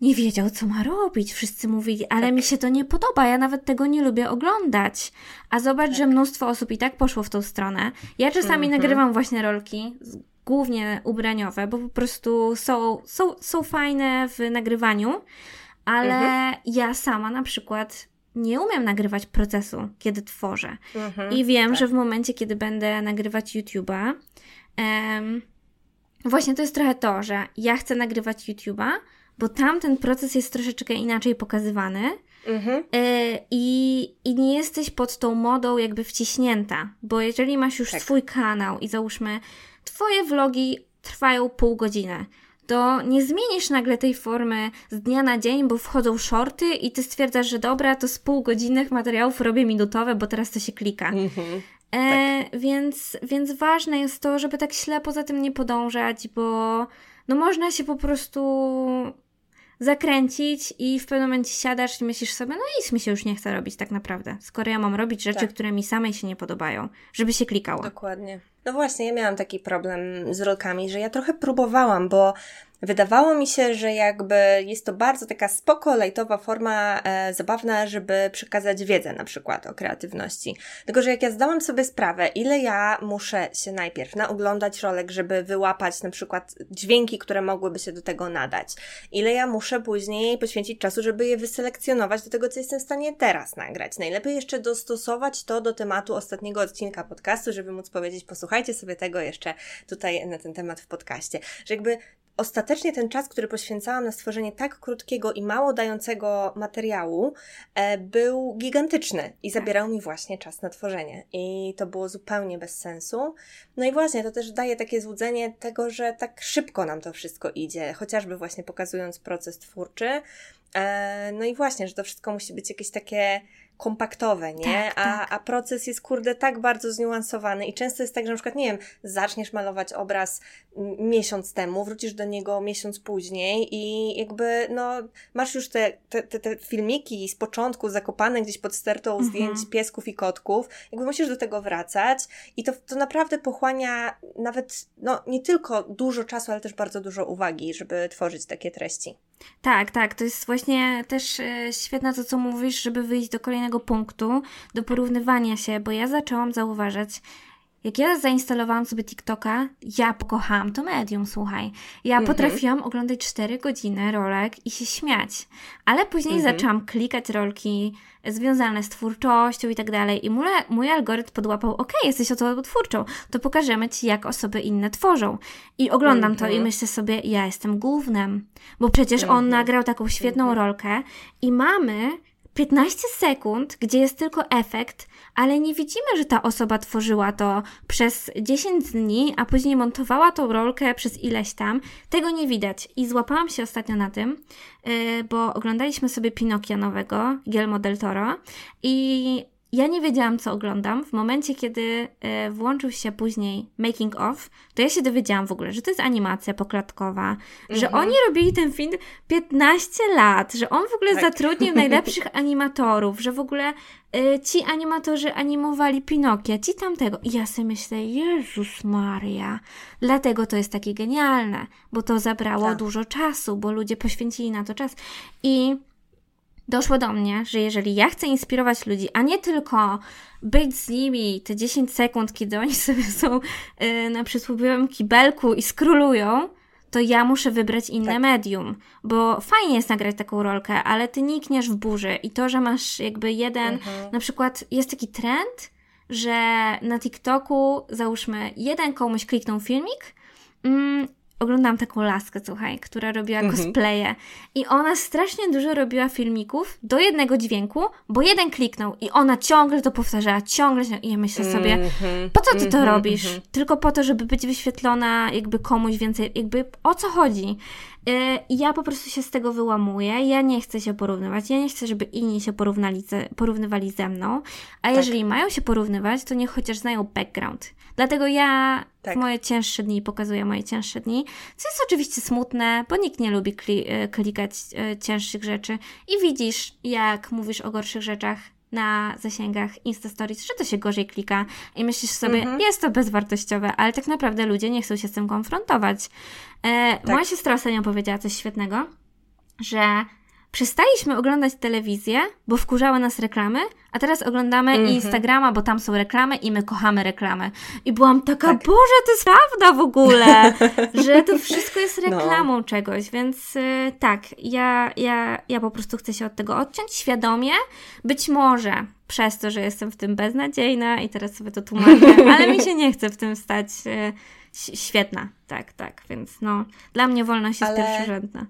[SPEAKER 1] nie wiedział, co ma robić. Wszyscy mówili, ale tak. mi się to nie podoba, ja nawet tego nie lubię oglądać. A zobacz, tak. że mnóstwo osób i tak poszło w tą stronę. Ja czasami mhm. nagrywam właśnie rolki, głównie ubraniowe, bo po prostu są, są, są fajne w nagrywaniu, ale mhm. ja sama na przykład nie umiem nagrywać procesu, kiedy tworzę. Mhm, I wiem, tak. że w momencie, kiedy będę nagrywać YouTube'a, um, właśnie to jest trochę to, że ja chcę nagrywać YouTube'a, bo tam ten proces jest troszeczkę inaczej pokazywany. Mhm. Y, I, I nie jesteś pod tą modą jakby wciśnięta, bo jeżeli masz już tak. swój kanał i załóżmy, twoje vlogi trwają pół godziny, to nie zmienisz nagle tej formy z dnia na dzień, bo wchodzą shorty i ty stwierdzasz, że dobra, to z pół godzinnych materiałów robię minutowe, bo teraz to się klika. Mhm. E, tak. więc, więc ważne jest to, żeby tak ślepo za tym nie podążać, bo no można się po prostu zakręcić i w pewnym momencie siadasz i myślisz sobie, no nic mi się już nie chce robić tak naprawdę, skoro ja mam robić rzeczy, tak. które mi samej się nie podobają, żeby się klikało.
[SPEAKER 2] Dokładnie. No właśnie, ja miałam taki problem z rolkami, że ja trochę próbowałam, bo Wydawało mi się, że jakby jest to bardzo taka spoko, lejtowa forma e, zabawna, żeby przekazać wiedzę na przykład o kreatywności. Tylko, że jak ja zdałam sobie sprawę, ile ja muszę się najpierw naoglądać rolek, żeby wyłapać na przykład dźwięki, które mogłyby się do tego nadać. Ile ja muszę później poświęcić czasu, żeby je wyselekcjonować do tego, co jestem w stanie teraz nagrać. Najlepiej jeszcze dostosować to do tematu ostatniego odcinka podcastu, żeby móc powiedzieć, posłuchajcie sobie tego jeszcze tutaj na ten temat w podcaście. Że jakby ostatecznie ten czas, który poświęcałam na stworzenie tak krótkiego i mało dającego materiału, e, był gigantyczny i tak. zabierał mi właśnie czas na tworzenie. I to było zupełnie bez sensu. No i właśnie to też daje takie złudzenie tego, że tak szybko nam to wszystko idzie, chociażby właśnie pokazując proces twórczy. E, no i właśnie, że to wszystko musi być jakieś takie kompaktowe, nie? Tak, a, tak. a proces jest, kurde, tak bardzo zniuansowany i często jest tak, że na przykład, nie wiem, zaczniesz malować obraz miesiąc temu, wrócisz do niego miesiąc później i jakby, no, masz już te, te, te, te filmiki z początku zakopane gdzieś pod stertą mhm. zdjęć piesków i kotków, jakby musisz do tego wracać i to, to naprawdę pochłania nawet, no, nie tylko dużo czasu, ale też bardzo dużo uwagi, żeby tworzyć takie treści.
[SPEAKER 1] Tak, tak, to jest właśnie też e, świetne to, co mówisz, żeby wyjść do kolejnego punktu, do porównywania się, bo ja zaczęłam zauważać, jak ja zainstalowałam sobie TikToka, ja pokochałam to medium, słuchaj. Ja mhm. potrafiłam oglądać 4 godziny rolek i się śmiać. Ale później mhm. zaczęłam klikać rolki związane z twórczością i tak dalej. I mój, mój algorytm podłapał, ok, jesteś osobą twórczą, to pokażemy Ci, jak osoby inne tworzą. I oglądam mhm. to i mhm. myślę sobie, ja jestem głównym. Bo przecież on mhm. nagrał taką świetną mhm. rolkę i mamy 15 sekund, gdzie jest tylko efekt, ale nie widzimy, że ta osoba tworzyła to przez 10 dni, a później montowała tą rolkę przez ileś tam. Tego nie widać. I złapałam się ostatnio na tym, yy, bo oglądaliśmy sobie Pinokia nowego, Guillermo del Toro i ja nie wiedziałam, co oglądam. W momencie, kiedy e, włączył się później making of, to ja się dowiedziałam w ogóle, że to jest animacja poklatkowa, że mhm. oni robili ten film 15 lat, że on w ogóle tak. zatrudnił <laughs> najlepszych animatorów, że w ogóle e, ci animatorzy animowali Pinokia, ci tamtego. I ja sobie myślę, Jezus Maria, dlatego to jest takie genialne, bo to zabrało tak. dużo czasu, bo ludzie poświęcili na to czas. I doszło do mnie, że jeżeli ja chcę inspirować ludzi, a nie tylko być z nimi te 10 sekund, kiedy oni <laughs> sobie są yy, na przysłowiowym kibelku i skrolują, to ja muszę wybrać inne tak. medium, bo fajnie jest nagrać taką rolkę, ale ty nikniesz w burzy i to, że masz jakby jeden, mhm. na przykład jest taki trend, że na TikToku załóżmy jeden komuś kliknął filmik mm, oglądałam taką laskę, słuchaj, która robiła mhm. cosplaye i ona strasznie dużo robiła filmików do jednego dźwięku, bo jeden kliknął i ona ciągle to powtarzała, ciągle i ja myślę sobie, mhm. po co ty to mhm, robisz? Tylko po to, żeby być wyświetlona jakby komuś więcej, jakby o co chodzi? I ja po prostu się z tego wyłamuję, ja nie chcę się porównywać, ja nie chcę, żeby inni się porównali porównywali ze mną, a tak. jeżeli mają się porównywać, to niech chociaż znają background. Dlatego ja tak. w moje cięższe dni pokazuję moje cięższe dni, co jest oczywiście smutne, bo nikt nie lubi kli y, klikać y, cięższych rzeczy i widzisz, jak mówisz o gorszych rzeczach, na zasięgach Insta Stories, że to się gorzej klika i myślisz sobie, mhm. jest to bezwartościowe, ale tak naprawdę ludzie nie chcą się z tym konfrontować. E, tak. Moja siostra ostatnio powiedziała coś świetnego, że przestaliśmy oglądać telewizję, bo wkurzały nas reklamy, a teraz oglądamy mm -hmm. Instagrama, bo tam są reklamy i my kochamy reklamy. I byłam taka, tak. Boże, to jest prawda w ogóle, <laughs> że to wszystko jest no. reklamą no. czegoś, więc y, tak, ja, ja, ja po prostu chcę się od tego odciąć świadomie. Być może przez to, że jestem w tym beznadziejna i teraz sobie to tłumaczę, <laughs> ale mi się nie chce w tym stać y, świetna. Tak, tak, więc no, dla mnie wolność jest ale... pierwszorzędna.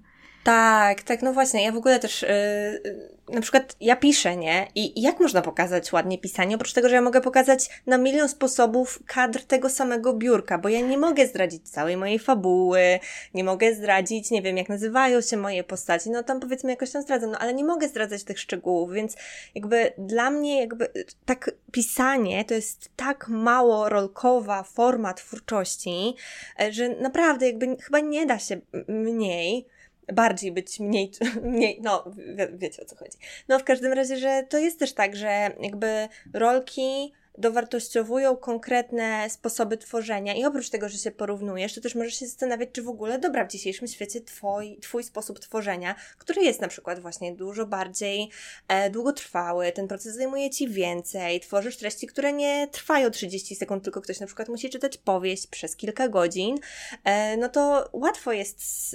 [SPEAKER 2] Tak, tak, no właśnie. Ja w ogóle też yy, na przykład ja piszę, nie? I, jak można pokazać ładnie pisanie? Oprócz tego, że ja mogę pokazać na milion sposobów kadr tego samego biurka, bo ja nie mogę zdradzić całej mojej fabuły, nie mogę zdradzić, nie wiem, jak nazywają się moje postaci, no tam powiedzmy jakoś tam zdradzam, no ale nie mogę zdradzać tych szczegółów, więc jakby dla mnie jakby tak pisanie to jest tak mało rolkowa forma twórczości, e, że naprawdę jakby chyba nie da się mniej bardziej być mniej, <laughs> mniej no wie, wiecie o co chodzi. No w każdym razie, że to jest też tak, że jakby rolki dowartościowują konkretne sposoby tworzenia i oprócz tego, że się porównujesz, to też możesz się zastanawiać, czy w ogóle, dobra, w dzisiejszym świecie twoj, twój sposób tworzenia, który jest na przykład właśnie dużo bardziej e, długotrwały, ten proces zajmuje Ci więcej, tworzysz treści, które nie trwają 30 sekund, tylko ktoś na przykład musi czytać powieść przez kilka godzin, e, no to łatwo jest z,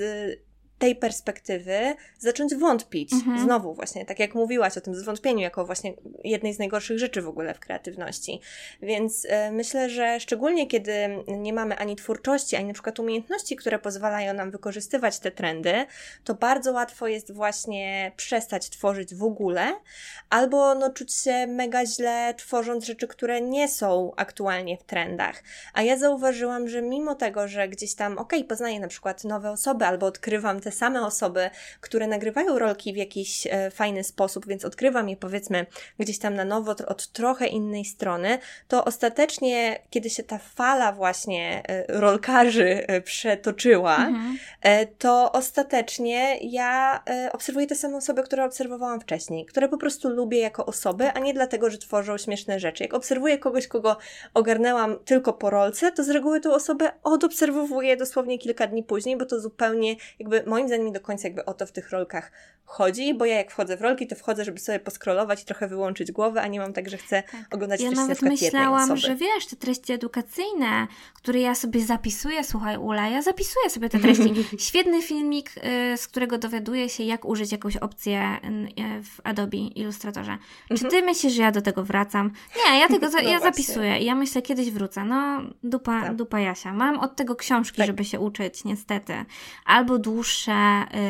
[SPEAKER 2] tej perspektywy zacząć wątpić. Mhm. Znowu właśnie, tak jak mówiłaś o tym zwątpieniu, jako właśnie jednej z najgorszych rzeczy w ogóle w kreatywności. Więc y, myślę, że szczególnie kiedy nie mamy ani twórczości, ani na przykład umiejętności, które pozwalają nam wykorzystywać te trendy, to bardzo łatwo jest właśnie przestać tworzyć w ogóle, albo no, czuć się mega źle, tworząc rzeczy, które nie są aktualnie w trendach. A ja zauważyłam, że mimo tego, że gdzieś tam, okej, okay, poznaję na przykład nowe osoby, albo odkrywam te te same osoby, które nagrywają rolki w jakiś e, fajny sposób, więc odkrywam je powiedzmy gdzieś tam na nowo od trochę innej strony, to ostatecznie, kiedy się ta fala właśnie e, rolkarzy e, przetoczyła, mhm. to ostatecznie ja obserwuję te same osoby, które obserwowałam wcześniej, które po prostu lubię jako osoby, a nie dlatego, że tworzą śmieszne rzeczy. Jak obserwuję kogoś, kogo ogarnęłam tylko po rolce, to z reguły tą osobę odobserwowuję dosłownie kilka dni później, bo to zupełnie jakby moim zdaniem nie do końca jakby o to w tych rolkach chodzi, bo ja jak wchodzę w rolki, to wchodzę, żeby sobie poskrolować i trochę wyłączyć głowę, a nie mam tak, że chcę tak. oglądać
[SPEAKER 1] ja
[SPEAKER 2] treści
[SPEAKER 1] nawet
[SPEAKER 2] na
[SPEAKER 1] myślałam, że wiesz, te treści edukacyjne, które ja sobie zapisuję, słuchaj Ula, ja zapisuję sobie te treści. <laughs> Świetny filmik, y, z którego dowiaduję się, jak użyć jakąś opcję y, w Adobe Illustratorze. Czy mhm. ty myślisz, że ja do tego wracam? Nie, ja tego za, <laughs> no ja zapisuję i ja myślę, kiedyś wrócę. No, dupa, tak. dupa Jasia. Mam od tego książki, tak. żeby się uczyć, niestety. Albo dłuższe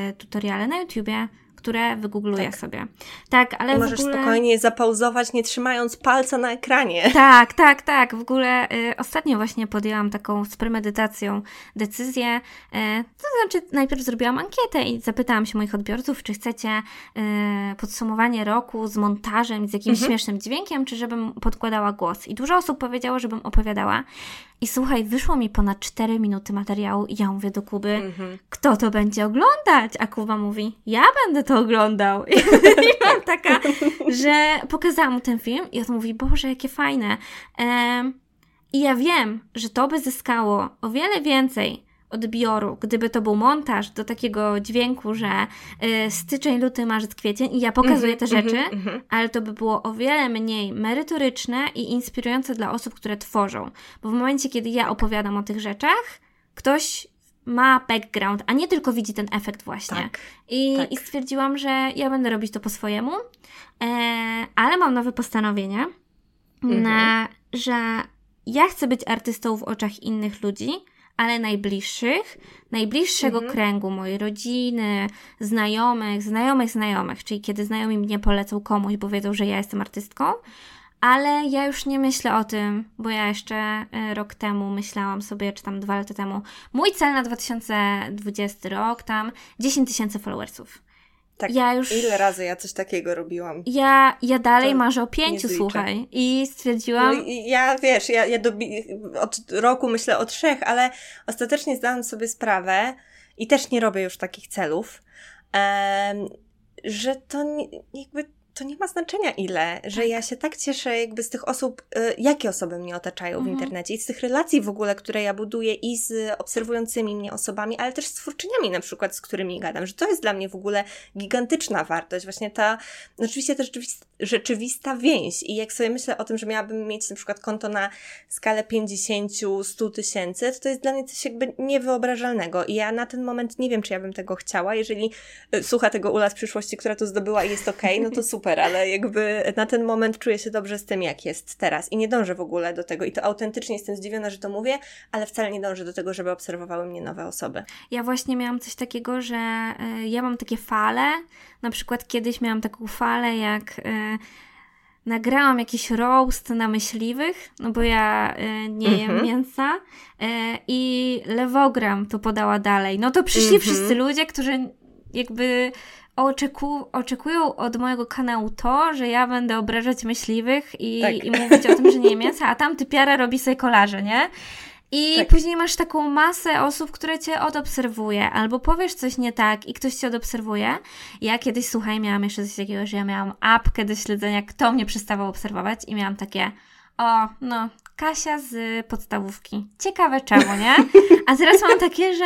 [SPEAKER 1] y, tutoriale na YouTubie, które wygoogluję tak. sobie. Tak, ale
[SPEAKER 2] I możesz
[SPEAKER 1] ogóle...
[SPEAKER 2] spokojnie zapauzować, nie trzymając palca na ekranie. <laughs>
[SPEAKER 1] Tak, tak, tak. W ogóle y, ostatnio właśnie podjęłam taką z premedytacją decyzję. Y, to znaczy, najpierw zrobiłam ankietę i zapytałam się moich odbiorców, czy chcecie y, podsumowanie roku z montażem, z jakimś mhm. śmiesznym dźwiękiem, czy żebym podkładała głos. I dużo osób powiedziało, żebym opowiadała. I słuchaj, wyszło mi ponad 4 minuty materiału i ja mówię do Kuby, mm-hmm. kto to będzie oglądać? A Kuba mówi, ja będę to oglądał. I, <laughs> i mam taka, że pokazałam mu ten film i on mówi, Boże, jakie fajne. Ehm, I ja wiem, że to by zyskało o wiele więcej odbioru, gdyby to był montaż do takiego dźwięku, że y, styczeń, luty, marzec, kwiecień i ja pokazuję te mhm, rzeczy, mm -hmm. ale to by było o wiele mniej merytoryczne i inspirujące dla osób, które tworzą. Bo w momencie, kiedy ja opowiadam o tych rzeczach, ktoś ma background, a nie tylko widzi ten efekt właśnie. Tak, I, tak. I stwierdziłam, że ja będę robić to po swojemu, e, ale mam nowe postanowienie, mm -hmm. że ja chcę być artystą w oczach innych ludzi, ale najbliższych, najbliższego mhm. kręgu mojej rodziny, znajomych, znajomych znajomych, czyli kiedy znajomi mnie polecą komuś, bo wiedzą, że ja jestem artystką, ale ja już nie myślę o tym, bo ja jeszcze e, rok temu myślałam sobie, czy tam dwa lata temu, mój cel na 2020 rok, tam 10 tysięcy followersów.
[SPEAKER 2] Tak, ja już... ile razy ja coś takiego robiłam?
[SPEAKER 1] Ja, ja dalej to marzę o pięciu, słuchaj. I stwierdziłam...
[SPEAKER 2] No, ja, wiesz, ja, ja dobi... od roku myślę o trzech, ale ostatecznie zdałam sobie sprawę i też nie robię już takich celów, że to nie, jakby to nie ma znaczenia ile, że ja się tak cieszę jakby z tych osób, y, jakie osoby mnie otaczają mhm. w internecie i z tych relacji w ogóle, które ja buduję i z obserwującymi mnie osobami, ale też z twórczyniami na przykład, z którymi gadam, że to jest dla mnie w ogóle gigantyczna wartość, właśnie ta, no oczywiście też rzeczywista, rzeczywista więź. I jak sobie myślę o tym, że miałabym mieć na przykład konto na skalę 50, 100 tysięcy, to to jest dla mnie coś jakby niewyobrażalnego. I ja na ten moment nie wiem, czy ja bym tego chciała, jeżeli y, słucha tego Ula z przyszłości, która to zdobyła i jest okej, okay, no to super, <laughs> ale jakby na ten moment czuję się dobrze z tym, jak jest teraz i nie dążę w ogóle do tego i to autentycznie jestem zdziwiona, że to mówię, ale wcale nie dążę do tego, żeby obserwowały mnie nowe osoby.
[SPEAKER 1] Ja właśnie miałam coś takiego, że y, ja mam takie fale, na przykład kiedyś miałam taką falę, jak y, nagrałam jakiś roast na myśliwych, no bo ja y, nie jem mhm. mięsa y, i lewogram to podała dalej. No to przyszli mhm. wszyscy ludzie, którzy jakby oczeku, oczekują od mojego kanału to, że ja będę obrażać myśliwych i, tak. i mówić o tym, że nie jem mięsa, a tam typiara robi sobie kolarze, nie? I tak. później masz taką masę osób, które cię odobserwuje, albo powiesz coś nie tak i ktoś cię odobserwuje. Ja kiedyś, słuchaj, miałam jeszcze coś takiego, że ja miałam apkę do śledzenia, kto mnie przestawał obserwować i miałam takie, o, no, Kasia z podstawówki. Ciekawe czemu, nie? A teraz mam takie, że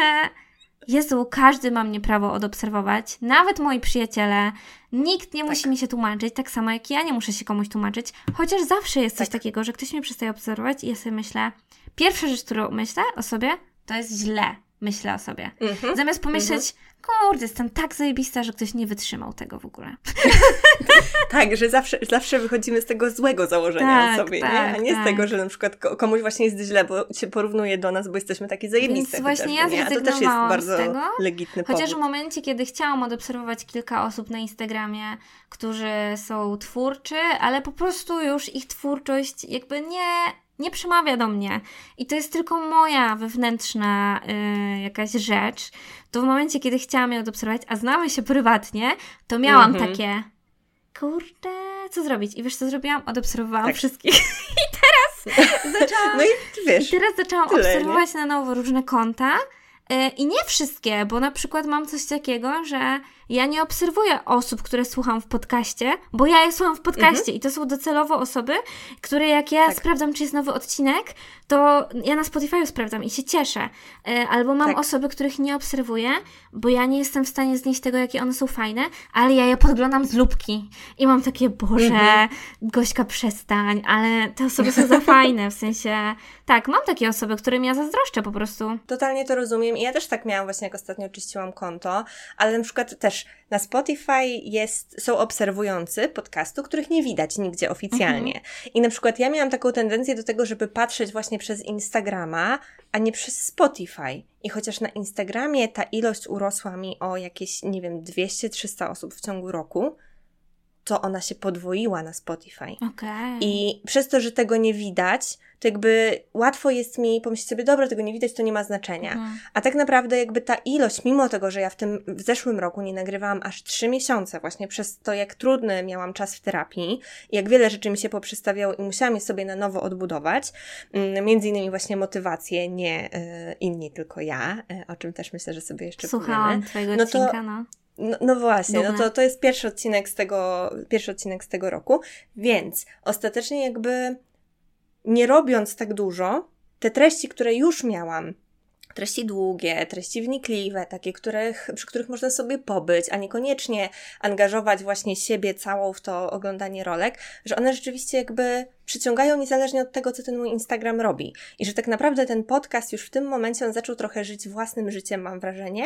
[SPEAKER 1] Jezu, każdy ma mnie prawo odobserwować, nawet moi przyjaciele. Nikt nie tak. musi mi się tłumaczyć, tak samo jak ja nie muszę się komuś tłumaczyć, chociaż zawsze jest coś tak. takiego, że ktoś mnie przestaje obserwować i ja sobie myślę, pierwsza rzecz, którą myślę o sobie, to jest źle myślę o sobie. Mm-hmm. Zamiast pomyśleć, mm-hmm. Kurde, jestem tak zajebista, że ktoś nie wytrzymał tego w ogóle. <laughs>
[SPEAKER 2] tak, że zawsze, zawsze wychodzimy z tego złego założenia tak, o sobie, tak, nie? a nie tak. z tego, że na przykład komuś właśnie jest źle, bo się porównuje do nas, bo jesteśmy takie zajebiste.
[SPEAKER 1] Więc właśnie ja
[SPEAKER 2] nie? A to też jest bardzo tego, legitny
[SPEAKER 1] Chociaż
[SPEAKER 2] powód.
[SPEAKER 1] w momencie, kiedy chciałam odobserwować kilka osób na Instagramie, którzy są twórczy, ale po prostu już ich twórczość jakby nie nie przemawia do mnie i to jest tylko moja wewnętrzna y, jakaś rzecz, to w momencie, kiedy chciałam ją odobserwować, a znamy się prywatnie, to miałam mm -hmm. takie kurde, co zrobić? I wiesz, co zrobiłam? Odobserwowałam tak. wszystkich. <laughs> I teraz zaczęłam, no i, wiesz, i teraz zaczęłam tyle, obserwować nie? na nowo różne konta y, i nie wszystkie, bo na przykład mam coś takiego, że ja nie obserwuję osób, które słucham w podcaście, bo ja je słucham w podcaście mhm. i to są docelowo osoby, które jak ja tak. sprawdzam, czy jest nowy odcinek, to ja na Spotify sprawdzam i się cieszę. E, albo mam tak. osoby, których nie obserwuję, bo ja nie jestem w stanie znieść tego, jakie one są fajne, ale ja je podglądam z lubki i mam takie, Boże, mhm. Gośka przestań, ale te osoby są za fajne, w sensie, tak, mam takie osoby, którym ja zazdroszczę po prostu.
[SPEAKER 2] Totalnie to rozumiem i ja też tak miałam właśnie, jak ostatnio oczyściłam konto, ale na przykład też też na Spotify jest, są obserwujący podcastu, których nie widać nigdzie oficjalnie. Mhm. I na przykład ja miałam taką tendencję do tego, żeby patrzeć właśnie przez Instagrama, a nie przez Spotify. I chociaż na Instagramie ta ilość urosła mi o jakieś, nie wiem, 200-300 osób w ciągu roku, to ona się podwoiła na Spotify.
[SPEAKER 1] Okay.
[SPEAKER 2] I przez to, że tego nie widać, to jakby łatwo jest mi pomyśleć sobie, dobra, tego nie widać, to nie ma znaczenia. Mhm. A tak naprawdę jakby ta ilość, mimo tego, że ja w tym, w zeszłym roku nie nagrywałam aż trzy miesiące właśnie przez to, jak trudny miałam czas w terapii, jak wiele rzeczy mi się poprzestawiało i musiałam je sobie na nowo odbudować, mm, między innymi właśnie motywację, nie y, inni, tylko ja, y, o czym też myślę, że sobie jeszcze
[SPEAKER 1] Słuchałam powiemy. twojego no odcinka, to, no.
[SPEAKER 2] No, no właśnie, no to, to jest pierwszy odcinek z tego, pierwszy odcinek z tego roku, więc ostatecznie jakby nie robiąc tak dużo, te treści, które już miałam, treści długie, treści wnikliwe, takie, których, przy których można sobie pobyć, a niekoniecznie angażować właśnie siebie całą w to oglądanie rolek, że one rzeczywiście jakby przyciągają niezależnie od tego, co ten mój Instagram robi. I że tak naprawdę ten podcast już w tym momencie on zaczął trochę żyć własnym życiem, mam wrażenie.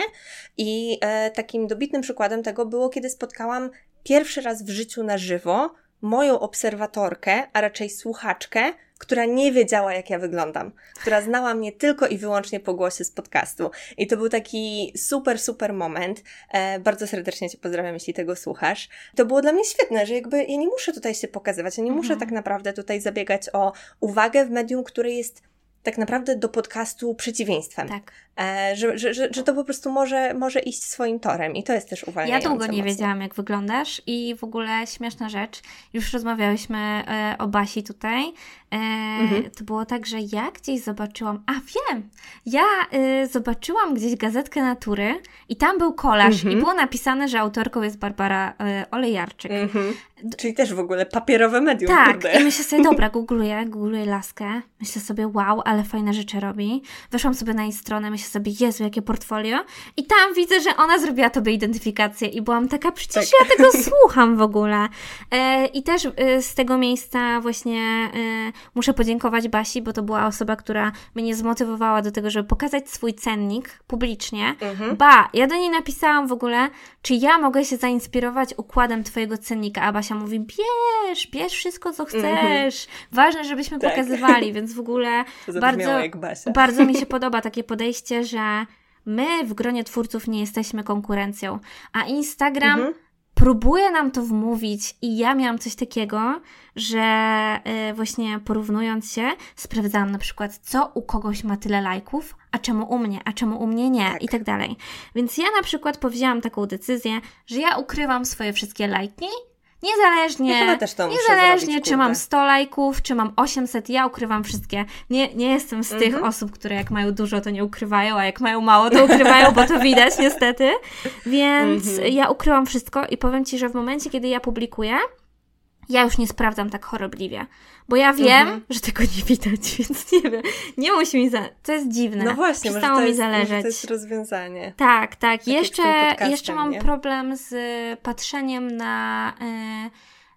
[SPEAKER 2] I e, takim dobitnym przykładem tego było, kiedy spotkałam pierwszy raz w życiu na żywo moją obserwatorkę, a raczej słuchaczkę, która nie wiedziała, jak ja wyglądam, która znała mnie tylko i wyłącznie po głosie z podcastu. I to był taki super, super moment. E, bardzo serdecznie Cię pozdrawiam, jeśli tego słuchasz. To było dla mnie świetne, że jakby ja nie muszę tutaj się pokazywać, ja nie mhm. muszę tak naprawdę tutaj zabiegać o uwagę w medium, które jest tak naprawdę do podcastu przeciwieństwem.
[SPEAKER 1] Tak.
[SPEAKER 2] E, że, że, że, że, to po prostu może, może iść swoim torem i to jest też uwalniające.
[SPEAKER 1] Ja długo nie
[SPEAKER 2] mocno.
[SPEAKER 1] wiedziałam, jak wyglądasz i w ogóle śmieszna rzecz. Już rozmawiałyśmy e, o Basi tutaj. E, mhm. To było tak, że ja gdzieś zobaczyłam, a wiem, ja e, zobaczyłam gdzieś gazetkę Natury i tam był kolaż mhm. i było napisane, że autorką jest Barbara e, Olejarczyk. Mhm.
[SPEAKER 2] Czyli też w ogóle papierowe medium.
[SPEAKER 1] Tak,
[SPEAKER 2] kurde.
[SPEAKER 1] i myślę sobie, dobra, <laughs> googluję, googluję laskę. Myślę sobie, wow, ale fajne rzeczy robi. Weszłam sobie na jej stronę, myślę sobie, Jezu, jakie portfolio. I tam widzę, że ona zrobiła tobie identyfikację i byłam taka, przecież tak. ja tego <laughs> słucham w ogóle. E, I też e, z tego miejsca właśnie e, muszę podziękować Basi, bo to była osoba, która mnie zmotywowała do tego, żeby pokazać swój cennik publicznie. Mhm. Ba, ja do niej napisałam w ogóle, czy ja mogę się zainspirować układem twojego cennika, a Basia mówi, bierz, bierz wszystko, co chcesz. Mm -hmm. Ważne, żebyśmy tak. pokazywali, <laughs> więc w ogóle bardzo, bardzo mi się <laughs> podoba takie podejście, że my w gronie twórców nie jesteśmy konkurencją, a Instagram -hmm. Próbuje nam to wmówić i ja miałam coś takiego, że y, właśnie porównując się, sprawdzałam na przykład, co u kogoś ma tyle lajków, a czemu u mnie, a czemu u mnie nie tak. i tak dalej. Więc ja na przykład powzięłam taką decyzję, że ja ukrywam swoje wszystkie lajki Niezależnie, ja niezależnie czy mam 100 lajków, czy mam 800, ja ukrywam wszystkie. Nie, nie jestem z tych mhm. osób, które jak mają dużo, to nie ukrywają, a jak mają mało, to ukrywają, bo to widać niestety. Więc mhm. ja ukryłam wszystko i powiem Ci, że w momencie, kiedy ja publikuję, ja już nie sprawdzam tak chorobliwie, bo ja wiem, mhm. że tego nie widać, <laughs> więc nie wiem, nie musi mi za... To jest dziwne.
[SPEAKER 2] No właśnie, Przestało może to, jest, mi zależeć. To jest rozwiązanie.
[SPEAKER 1] Tak, tak. tak jeszcze, jeszcze mam nie? problem z patrzeniem na, yy,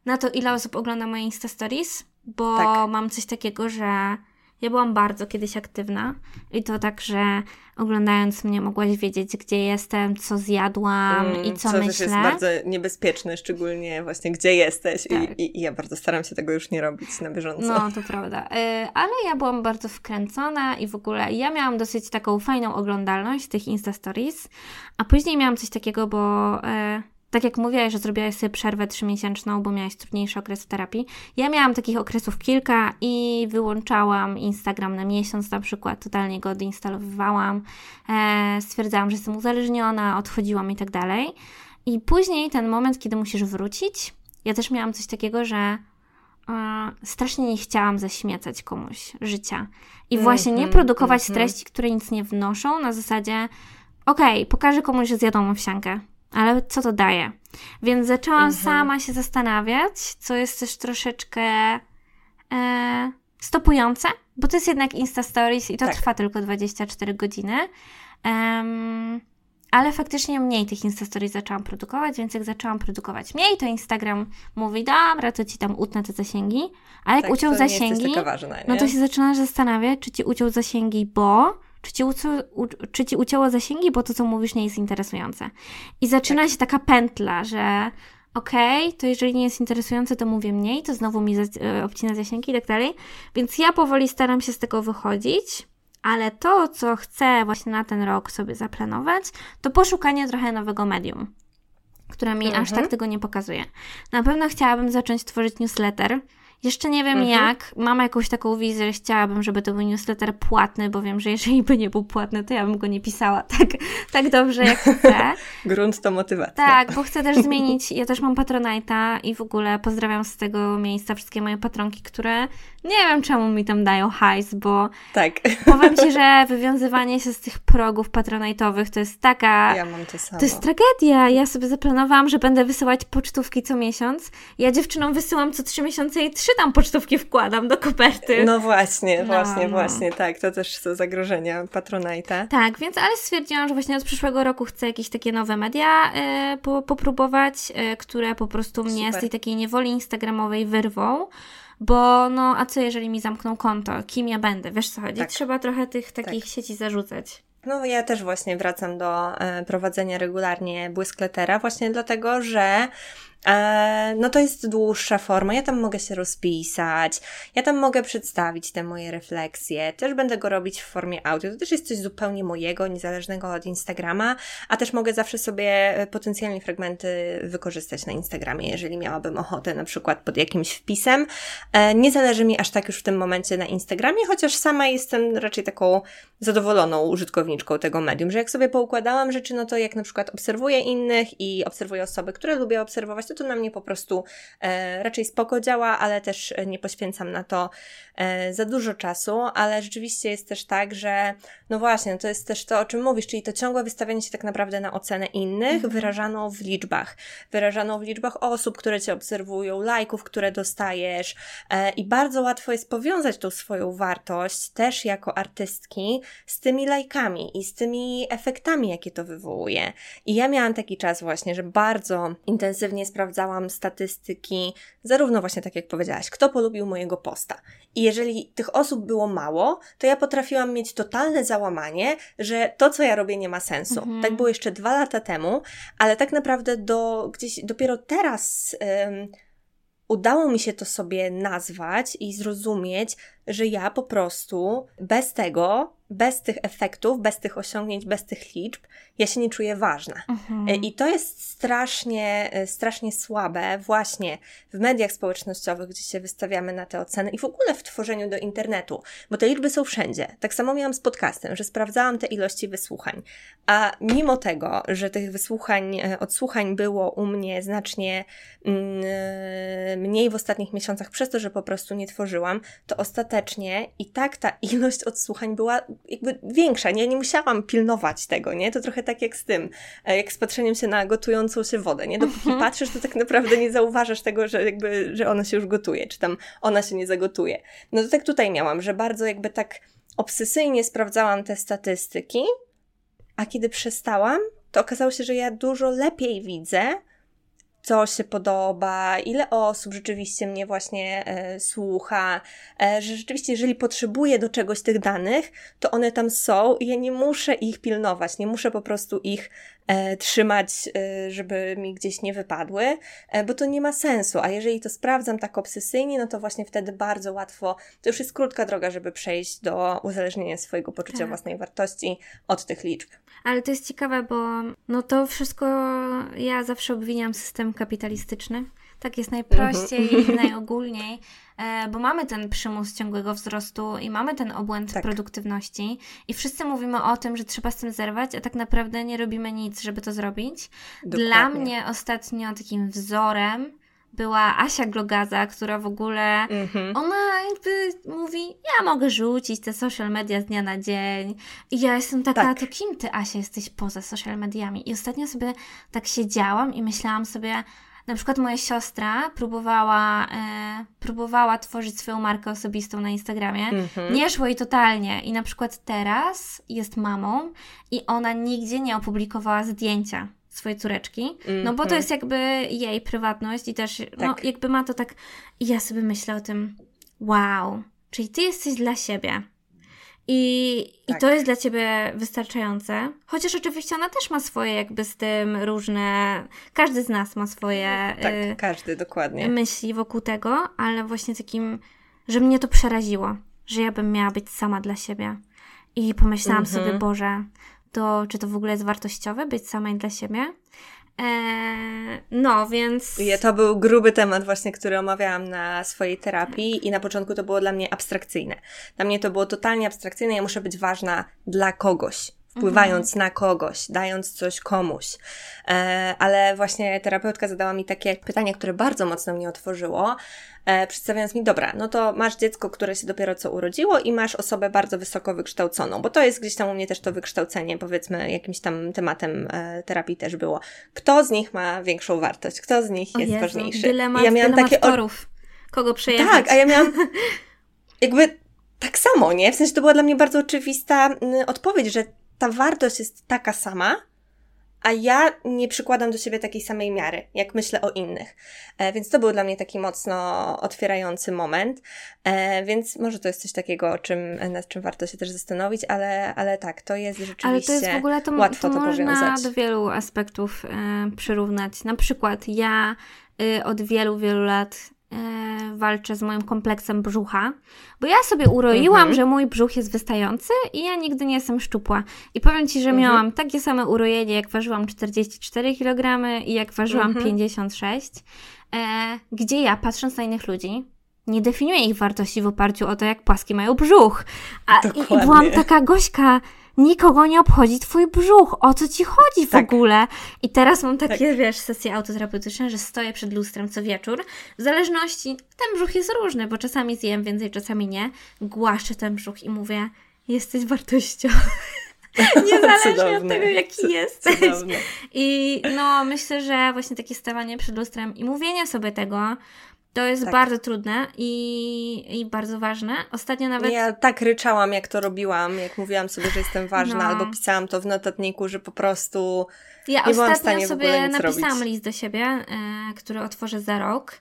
[SPEAKER 1] na to, ile osób ogląda moje Insta Stories, bo tak. mam coś takiego, że ja byłam bardzo kiedyś aktywna i to tak, że oglądając mnie mogłaś wiedzieć, gdzie jestem, co zjadłam mm, i co, co myślę. To
[SPEAKER 2] jest bardzo niebezpieczne, szczególnie właśnie gdzie jesteś tak. I, i, ja bardzo staram się tego już nie robić na bieżąco.
[SPEAKER 1] No, to prawda. Y, ale ja byłam bardzo wkręcona i w ogóle ja miałam dosyć taką fajną oglądalność tych Insta Stories, a później miałam coś takiego, bo y, tak jak mówiłaś, że zrobiłaś sobie przerwę trzymiesięczną, bo miałaś trudniejszy okres w terapii. Ja miałam takich okresów kilka i wyłączałam Instagram na miesiąc na przykład, totalnie go odinstalowywałam, e, stwierdzałam, że jestem uzależniona, odchodziłam i tak dalej. I później ten moment, kiedy musisz wrócić, ja też miałam coś takiego, że e, strasznie nie chciałam zaśmiecać komuś życia. I właśnie nie mhm, produkować -hmm. treści, które nic nie wnoszą, na zasadzie okej, okay, pokażę komuś, że zjadłam owsiankę ale co to daje? Więc zaczęłam mhm. sama się zastanawiać, co jest też troszeczkę e, stopujące, bo to jest jednak Insta Stories i to tak. trwa tylko 24 godziny. Um, ale faktycznie mniej tych Insta Stories zaczęłam produkować, więc jak zaczęłam produkować mniej, to Instagram mówi, dobra, to ci tam utnę te zasięgi, a jak tak, uciął zasięgi, ważna, no to się zaczynasz zastanawiać, czy ci uciął zasięgi, bo czy ci, u, czy ci ucięło zasięgi, bo to, co mówisz, nie jest interesujące. I zaczyna tak. się taka pętla, że okej, okay, to jeżeli nie jest interesujące, to mówię mniej, to znowu mi e, obcina zasięgi i tak dalej. Więc ja powoli staram się z tego wychodzić, ale to, co chcę właśnie na ten rok sobie zaplanować, to poszukanie trochę nowego medium, które mi mhm. aż tak mhm. tego nie pokazuje. Na pewno chciałabym zacząć tworzyć newsletter, jeszcze nie wiem mhm. jak. Mam jakąś taką wizję, że chciałabym, żeby to był newsletter płatny, bo wiem, że jeżeli by nie był płatny, to ja bym go nie pisała <laughs> tak, tak dobrze, jak chcę. <laughs>
[SPEAKER 2] Grunt to motywacja.
[SPEAKER 1] Tak, bo chcę też zmienić, ja też mam Patronite'a i w ogóle pozdrawiam z tego miejsca wszystkie moje patronki, które nie wiem czemu mi tam dają hajs, bo
[SPEAKER 2] tak. <laughs>
[SPEAKER 1] powiem Ci, że wywiązywanie się z tych progów patronajtowych to jest taka...
[SPEAKER 2] Ja mam to samo.
[SPEAKER 1] To jest tragedia. Ja sobie zaplanowałam, że będę wysyłać pocztówki co miesiąc. Ja dziewczynom wysyłam co trzy miesiące i trzy tam pocztówki wkładam do koperty.
[SPEAKER 2] No właśnie, no, właśnie, no. właśnie, tak. To też są zagrożenia patronajta.
[SPEAKER 1] Tak, więc ale stwierdziłam, że właśnie od przyszłego roku chcę jakieś takie nowe media y, po, popróbować, y, które po prostu mnie Super. z tej takiej niewoli instagramowej wyrwą. Bo no, a co jeżeli mi zamkną konto? Kim ja będę? Wiesz co chodzi? Tak. Trzeba trochę tych takich tak. sieci zarzucać.
[SPEAKER 2] No ja też właśnie wracam do e, prowadzenia regularnie błyskletera, właśnie dlatego, że no to jest dłuższa forma. Ja tam mogę się rozpisać, ja tam mogę przedstawić te moje refleksje. Też będę go robić w formie audio. To też jest coś zupełnie mojego, niezależnego od Instagrama, a też mogę zawsze sobie e, potencjalnie fragmenty wykorzystać na Instagramie, jeżeli miałabym ochotę, na przykład pod jakimś wpisem. E, nie zależy mi aż tak już w tym momencie na Instagramie, chociaż sama jestem raczej taką zadowoloną użytkowniczką tego medium, że jak sobie poukładałam rzeczy, no to jak na przykład obserwuję innych i obserwuję osoby, które lubię obserwować, to na mnie po prostu e, raczej spoko działa, ale też nie poświęcam na to e, za dużo czasu, ale rzeczywiście jest też tak, że no właśnie, to jest też to, o czym mówisz, czyli to ciągłe wystawianie się tak naprawdę na ocenę innych, mhm. wyrażaną w liczbach. Wyrażaną w liczbach osób, które cię obserwują, lajków, które dostajesz e, i bardzo łatwo jest powiązać tą swoją wartość też jako artystki z tymi lajkami i z tymi efektami, jakie to wywołuje. I ja miałam taki czas właśnie, że bardzo intensywnie sprawdzałam statystyki, zarówno właśnie tak jak powiedziałaś, kto polubił mojego posta. I jeżeli tych osób było mało, to ja potrafiłam mieć totalne załamanie, że to, co ja robię, nie ma sensu. Mhm. Tak było jeszcze dwa lata temu, ale tak naprawdę do gdzieś dopiero teraz. udało mi się to sobie nazwać i zrozumieć, że ja po prostu bez tego bez tych efektów, bez tych osiągnięć, bez tych liczb, ja się nie czuję ważna. Mhm. E, I to jest strasznie, e, strasznie słabe właśnie w mediach społecznościowych, gdzie się wystawiamy na te oceny i w ogóle w tworzeniu do internetu, bo te liczby są wszędzie. Tak samo miałam z podcastem, że sprawdzałam te ilości wysłuchań, a mimo tego, że tych wysłuchań, e, odsłuchań było u mnie znacznie mm, mniej w ostatnich miesiącach przez to, że po prostu nie tworzyłam, to ostatecznie i tak ta ilość odsłuchań była jakby większa, nie? Nie musiałam pilnować tego, nie? To trochę tak jak z tym, e, jak z patrzeniem się na gotującą się wodę, nie? Dopóki mhm. patrzysz, to tak naprawdę nie zauważasz tego, że jakby, że ona się już gotuje, czy tam ona się nie zagotuje. No to tak tutaj miałam, że bardzo jakby tak obsesyjnie sprawdzałam te statystyki, a kiedy przestałam, to okazało się, że ja dużo lepiej widzę, co się podoba, ile osób rzeczywiście mnie właśnie e, słucha, e, że rzeczywiście, jeżeli potrzebuję do czegoś tych danych, to one tam są i ja nie muszę ich pilnować, nie muszę po prostu ich trzymać, e, żeby mi gdzieś nie wypadły, e, bo to nie ma sensu. A jeżeli to sprawdzam tak obsesyjnie, no to właśnie wtedy bardzo łatwo, to już jest krótka droga, żeby przejść do uzależnienia swojego poczucia tak. własnej wartości od tych liczb.
[SPEAKER 1] Ale to jest ciekawe, bo no to wszystko ja zawsze obwiniam system kapitalistyczny. Tak jest najprościej i <laughs> najogólniej, e, bo mamy ten przymus ciągłego wzrostu i mamy ten obłęd tak. produktywności i wszyscy mówimy o tym, że trzeba z tym zerwać, a tak naprawdę nie robimy nic, żeby to zrobić. Dokładnie. Dla mnie ostatnio takim wzorem była Asia Glogaza, która w ogóle, mm-hmm. ona jakby mówi, ja mogę rzucić te social media z dnia na dzień. I ja jestem taka, tak. to kim ty Asia jesteś poza social mediami? I ostatnio sobie tak siedziałam i myślałam sobie, na przykład moja siostra próbowała, e, próbowała tworzyć swoją markę osobistą na Instagramie. Mm-hmm. Nie szło jej totalnie. I na przykład teraz jest mamą i ona nigdzie nie opublikowała zdjęcia swojej córeczki, mm-hmm. no bo to mhm. jest jakby jej prywatność i też, no, tak. no jakby ma to tak, i ja sobie myślę o tym, wow, czyli ty jesteś dla siebie. I, tak. I to jest dla ciebie wystarczające. Chociaż oczywiście ona też ma swoje, jakby z tym różne. Każdy z nas ma swoje.
[SPEAKER 2] Tak, y, każdy, dokładnie.
[SPEAKER 1] Myśli wokół tego, ale właśnie takim, że mnie to przeraziło, że ja bym miała być sama dla siebie. I pomyślałam mm-hmm. sobie, Boże, to czy to w ogóle jest wartościowe być samej dla siebie? Eee, no, więc.
[SPEAKER 2] To był gruby temat, właśnie, który omawiałam na swojej terapii, i na początku to było dla mnie abstrakcyjne. Dla mnie to było totalnie abstrakcyjne. Ja muszę być ważna dla kogoś wpływając mhm. na kogoś, dając coś komuś. E, ale właśnie terapeutka zadała mi takie pytanie, które bardzo mocno mnie otworzyło, e, przedstawiając mi, dobra, no to masz dziecko, które się dopiero co urodziło i masz osobę bardzo wysoko wykształconą, bo to jest gdzieś tam u mnie też to wykształcenie, powiedzmy, jakimś tam tematem e, terapii też było. Kto z nich ma większą wartość? Kto z nich jest Jezu, ważniejszy?
[SPEAKER 1] Dylemat, ja miałam takie torów. Kogo przejechać?
[SPEAKER 2] Tak, a ja miałam <laughs> jakby tak samo, nie? W sensie to była dla mnie bardzo oczywista odpowiedź, że ta wartość jest taka sama, a ja nie przykładam do siebie takiej samej miary, jak myślę o innych. E, więc to był dla mnie taki mocno otwierający moment. E, więc może to jest coś takiego, czym, nad czym warto się też zastanowić, ale, ale tak, to jest rzeczywiście ale to jest w ogóle to, łatwo to, to można powiązać.
[SPEAKER 1] do wielu aspektów e, przyrównać. Na przykład ja y, od wielu, wielu lat walczę z moim kompleksem brzucha, bo ja sobie uroiłam, mhm. że mój brzuch jest wystający i ja nigdy nie jestem szczupła. I powiem Ci, że mhm. miałam takie same urojenie, jak ważyłam 44 kg i jak ważyłam mhm. 56, e, gdzie ja, patrząc na innych ludzi, nie definiuję ich wartości w oparciu o to, jak płaski mają brzuch. A, i, i byłam taka gośka, nikogo nie obchodzi twój brzuch, o co ci chodzi w tak. ogóle? I teraz mam takie, tak. wiesz, sesje autoterapeutyczne, że stoję przed lustrem co wieczór, w zależności, ten brzuch jest różny, bo czasami zjem więcej, czasami nie, głaszczę ten brzuch i mówię, jesteś wartością. <laughs> Niezależnie od tego, jaki cudowne. jesteś. Cudowne. I no, myślę, że właśnie takie stawanie przed lustrem i mówienie sobie tego, to jest tak. bardzo trudne i, i bardzo ważne. Ostatnio nawet.
[SPEAKER 2] Ja tak ryczałam, jak to robiłam, jak mówiłam sobie, że jestem ważna, no. albo pisałam to w notatniku, że po prostu. Ja nie byłam w stanie sobie
[SPEAKER 1] napisałam
[SPEAKER 2] robić.
[SPEAKER 1] list do siebie, e, który otworzę za rok,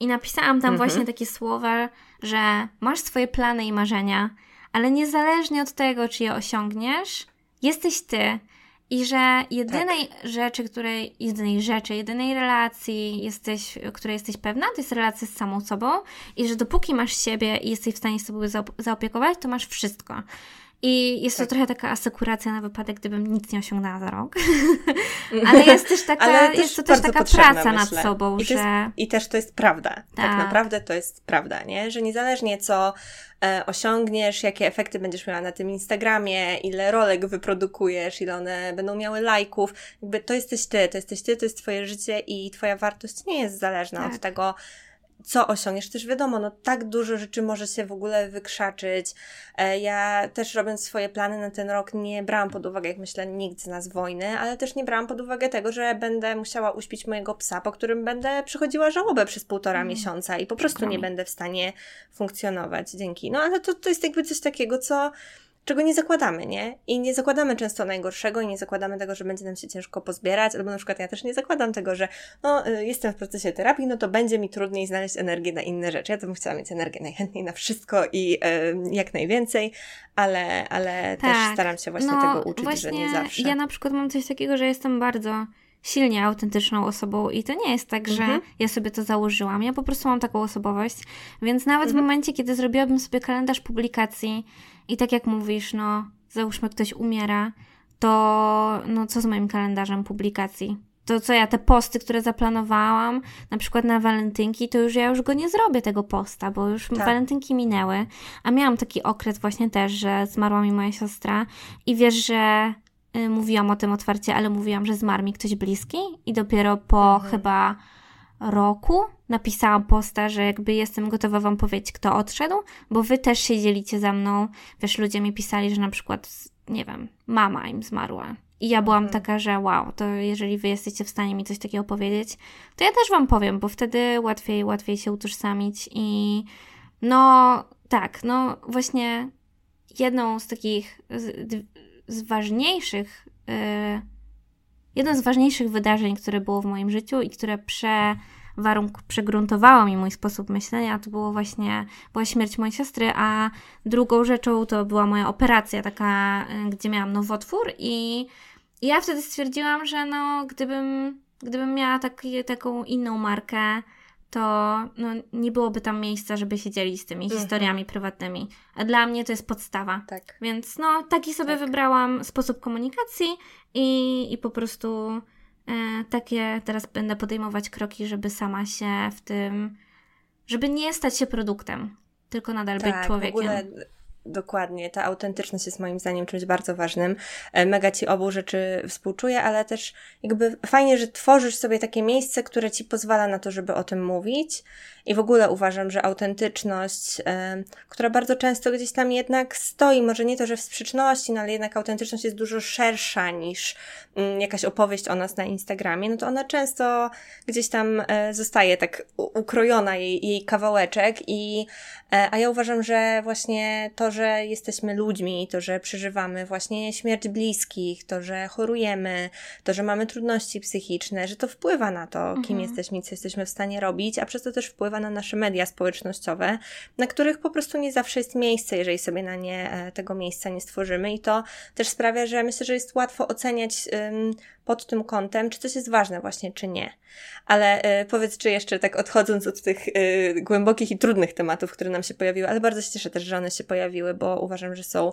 [SPEAKER 1] i napisałam tam mhm. właśnie takie słowa, że masz swoje plany i marzenia, ale niezależnie od tego, czy je osiągniesz, jesteś ty. I że jedynej tak. rzeczy, której, jedynej rzeczy, jedynej relacji, jesteś, której jesteś pewna, to jest relacja z samą sobą. I że dopóki masz siebie i jesteś w stanie sobą zaopiekować, to masz wszystko. I jest tak. to trochę taka asekuracja na wypadek, gdybym nic nie osiągnęła za rok. Ale jest też taka, też jest to też taka praca nad sobą,
[SPEAKER 2] I
[SPEAKER 1] że...
[SPEAKER 2] Jest, I też to jest prawda. Tak. tak naprawdę to jest prawda, nie? Że niezależnie co e, osiągniesz, jakie efekty będziesz miała na tym Instagramie, ile rolek wyprodukujesz, ile one będą miały lajków, jakby to jesteś ty, to jesteś ty, to jest twoje życie i twoja wartość nie jest zależna tak. od tego, co osiągniesz. Też wiadomo, no tak dużo rzeczy może się w ogóle wykrzaczyć. E, ja też robiąc swoje plany na ten rok nie brałam pod uwagę, jak myślę, nikt z nas wojny, ale też nie brałam pod uwagę tego, że będę musiała uśpić mojego psa, po którym będę przychodziła żałobę przez półtora mm. miesiąca i po prostu nie będę w stanie funkcjonować dzięki. No ale to, to jest jakby coś takiego, co czego nie zakładamy, nie? I nie zakładamy często najgorszego i nie zakładamy tego, że będzie nam się ciężko pozbierać, albo na przykład ja też nie zakładam tego, że no, y, jestem w procesie terapii, no to będzie mi trudniej znaleźć energię na inne rzeczy. Ja to bym chciała mieć energię najchętniej na wszystko i y, jak najwięcej, ale, ale tak. też staram się właśnie no, tego uczyć, właśnie że nie zawsze.
[SPEAKER 1] Ja na przykład mam coś takiego, że jestem bardzo silnie autentyczną osobą i to nie jest tak, że mhm. ja sobie to założyłam. Ja po prostu mam taką osobowość, więc nawet mhm. w momencie, kiedy zrobiłabym sobie kalendarz publikacji i tak jak mówisz, no załóżmy ktoś umiera, to no co z moim kalendarzem publikacji? To co ja, te posty, które zaplanowałam, na przykład na walentynki, to już ja już go nie zrobię tego posta, bo już tak. walentynki minęły. A miałam taki okres właśnie też, że zmarła mi moja siostra i wiesz, że mówiłam o tym otwarcie, ale mówiłam, że zmarł mi ktoś bliski i dopiero po mhm. chyba roku napisałam posta, że jakby jestem gotowa wam powiedzieć, kto odszedł, bo wy też się dzielicie ze mną. Wiesz, ludzie mi pisali, że na przykład, nie wiem, mama im zmarła. I ja byłam mhm. taka, że wow, to jeżeli wy jesteście w stanie mi coś takiego powiedzieć, to ja też wam powiem, bo wtedy łatwiej, łatwiej się utożsamić i no tak, no właśnie jedną z takich z, ważniejszych yy, jedno z ważniejszych wydarzeń, które było w moim życiu i które prze warunk przegruntowało mi mój sposób myślenia, to było właśnie, była śmierć mojej siostry, a drugą rzeczą to była moja operacja taka, y, gdzie miałam nowotwór i ja wtedy stwierdziłam, że no, gdybym, gdybym miała taki, taką inną markę, to no, nie byłoby tam miejsca, żeby się dzielić z tymi mhm. historiami prywatnymi. A dla mnie to jest podstawa. Tak. Więc no, taki sobie tak. wybrałam sposób komunikacji i, i po prostu E, takie teraz będę podejmować kroki, żeby sama się w tym, żeby nie stać się produktem, tylko nadal tak, być człowiekiem. W ogóle
[SPEAKER 2] Dokładnie, ta autentyczność jest moim zdaniem czymś bardzo ważnym. E, mega Ci obu rzeczy współczuję, ale też jakby fajnie, że tworzysz sobie takie miejsce, które Ci pozwala na to, żeby o tym mówić. I w ogóle uważam, że autentyczność, e, która bardzo często gdzieś tam jednak stoi, może nie to, że w sprzeczności, no ale jednak autentyczność jest dużo szersza niż mm, jakaś opowieść o nas na Instagramie, no to ona często gdzieś tam e, zostaje tak ukrojona jej, jej kawałeczek i a ja uważam, że właśnie to, że jesteśmy ludźmi, to, że przeżywamy właśnie śmierć bliskich, to, że chorujemy, to, że mamy trudności psychiczne, że to wpływa na to, kim mhm. jesteśmy, co jesteśmy w stanie robić, a przez to też wpływa na nasze media społecznościowe, na których po prostu nie zawsze jest miejsce, jeżeli sobie na nie e, tego miejsca nie stworzymy. I to też sprawia, że myślę, że jest łatwo oceniać pod tym kątem, czy coś jest ważne właśnie, czy nie. Ale y, powiedz, czy jeszcze tak odchodząc od tych y, głębokich i trudnych tematów, które nam się pojawiły, ale bardzo się cieszę też, że one się pojawiły, bo uważam, że są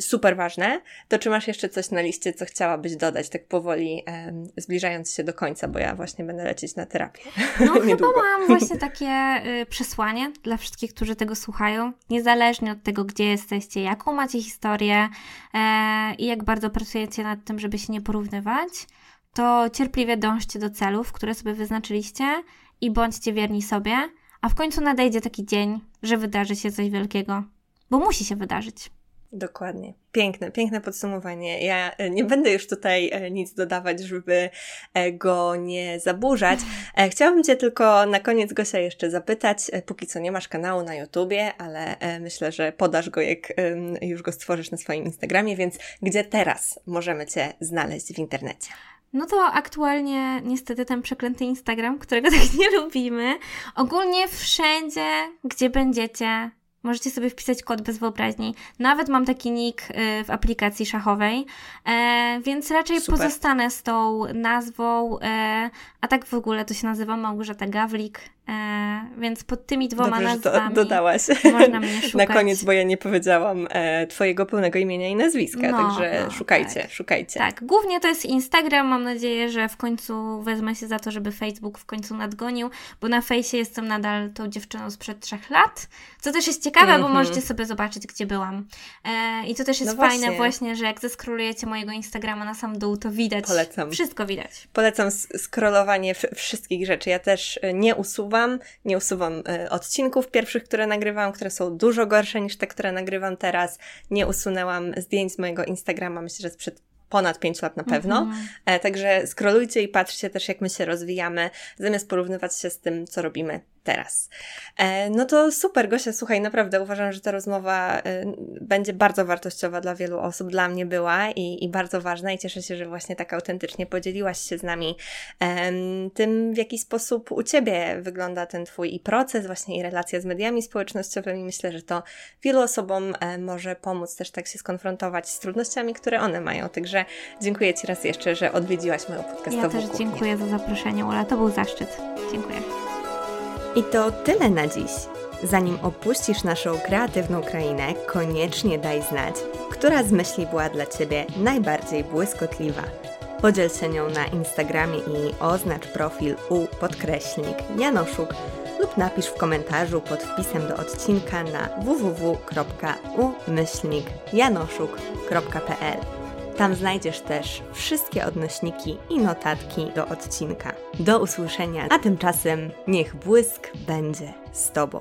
[SPEAKER 2] super ważne. To czy masz jeszcze coś na liście, co chciałabyś dodać, tak powoli zbliżając się do końca, bo ja właśnie będę lecieć na terapię.
[SPEAKER 1] No <laughs> chyba mam właśnie takie przesłanie dla wszystkich, którzy tego słuchają, niezależnie od tego, gdzie jesteście, jaką macie historię e, i jak bardzo pracujecie nad tym, żeby się nie porównywać, to cierpliwie dążcie do celów, które sobie wyznaczyliście i bądźcie wierni sobie, a w końcu nadejdzie taki dzień, że wydarzy się coś wielkiego, bo musi się wydarzyć.
[SPEAKER 2] Dokładnie. Piękne, piękne podsumowanie. Ja e, nie będę już tutaj e, nic dodawać, żeby e, go nie zaburzać. Chciałabym Cię tylko na koniec, Gosia, jeszcze zapytać. Póki co nie masz kanału na YouTubie, ale myślę, że podasz go, jak już go stworzysz na swoim Instagramie, więc gdzie teraz możemy Cię znaleźć w internecie?
[SPEAKER 1] No to aktualnie niestety ten przeklęty Instagram, którego <laughs> tak nie lubimy. Ogólnie wszędzie, gdzie będziecie, Możecie sobie wpisać kod bez wyobraźni. Nawet mam taki nick y, w aplikacji szachowej, e, więc raczej Super. pozostanę z tą nazwą, e, a tak w ogóle to się nazywa Małgorzata Gawlik, E, więc pod tymi dwoma Dobrze, nazwami
[SPEAKER 2] to dodałaś
[SPEAKER 1] można mnie <laughs> szukać.
[SPEAKER 2] Na koniec, bo ja nie powiedziałam Twojego pełnego imienia i nazwiska, no, także no, szukajcie, tak. szukajcie.
[SPEAKER 1] Tak, głównie to jest Instagram. Mam nadzieję, że w końcu wezmę się za to, żeby Facebook w końcu nadgonił, bo na fejsie jestem nadal tą dziewczyną sprzed trzech lat, co też jest ciekawe, mm -hmm. bo mhm. możecie sobie zobaczyć, gdzie byłam. E, I to też jest no fajne właśnie. właśnie, że jak zeskrolujecie mojego Instagrama na sam dół, to widać. Polecam. Wszystko widać.
[SPEAKER 2] Polecam scrollowanie wszystkich rzeczy. Ja też e, nie usuwam nie usuwam y, odcinków pierwszych, które nagrywam, które są dużo gorsze niż te, które nagrywam teraz. Nie usunęłam zdjęć z mojego Instagrama, myślę, że sprzed ponad 5 lat na pewno. Mm -hmm. Także scrollujcie i patrzcie też, jak my się rozwijamy, zamiast porównywać się z tym, co robimy teraz. E, no to super, Gosia, słuchaj, naprawdę uważam, że ta rozmowa e, będzie bardzo wartościowa dla wielu osób, dla mnie była i, i bardzo ważna i cieszę się, że właśnie tak autentycznie podzieliłaś się z nami tym, w jaki sposób u Ciebie wygląda ten Twój i proces, właśnie i relacja z mediami społecznościowymi. Myślę, że to wielu osobom e, może pomóc też tak się skonfrontować z trudnościami, które one mają. Także dziękuję Ci raz jeszcze, że odwiedziłaś moją podcastową
[SPEAKER 1] Ja też
[SPEAKER 2] kuchnię.
[SPEAKER 1] dziękuję za zaproszenie, Ula. To był zaszczyt. Dziękuję.
[SPEAKER 2] I to tyle na dziś. Zanim opuścisz naszą kreatywną krainę, koniecznie daj znać, która z myśli była dla Ciebie najbardziej błyskotliwa. Podziel się nią na Instagramie i oznacz profil u podkreślnik Janoszuk lub napisz w komentarzu pod wpisem do odcinka na www.umyślnikjanoszuk.pl. Tam znajdziesz też wszystkie odnośniki i notatki do odcinka. Do usłyszenia, a tymczasem niech błysk będzie z Tobą.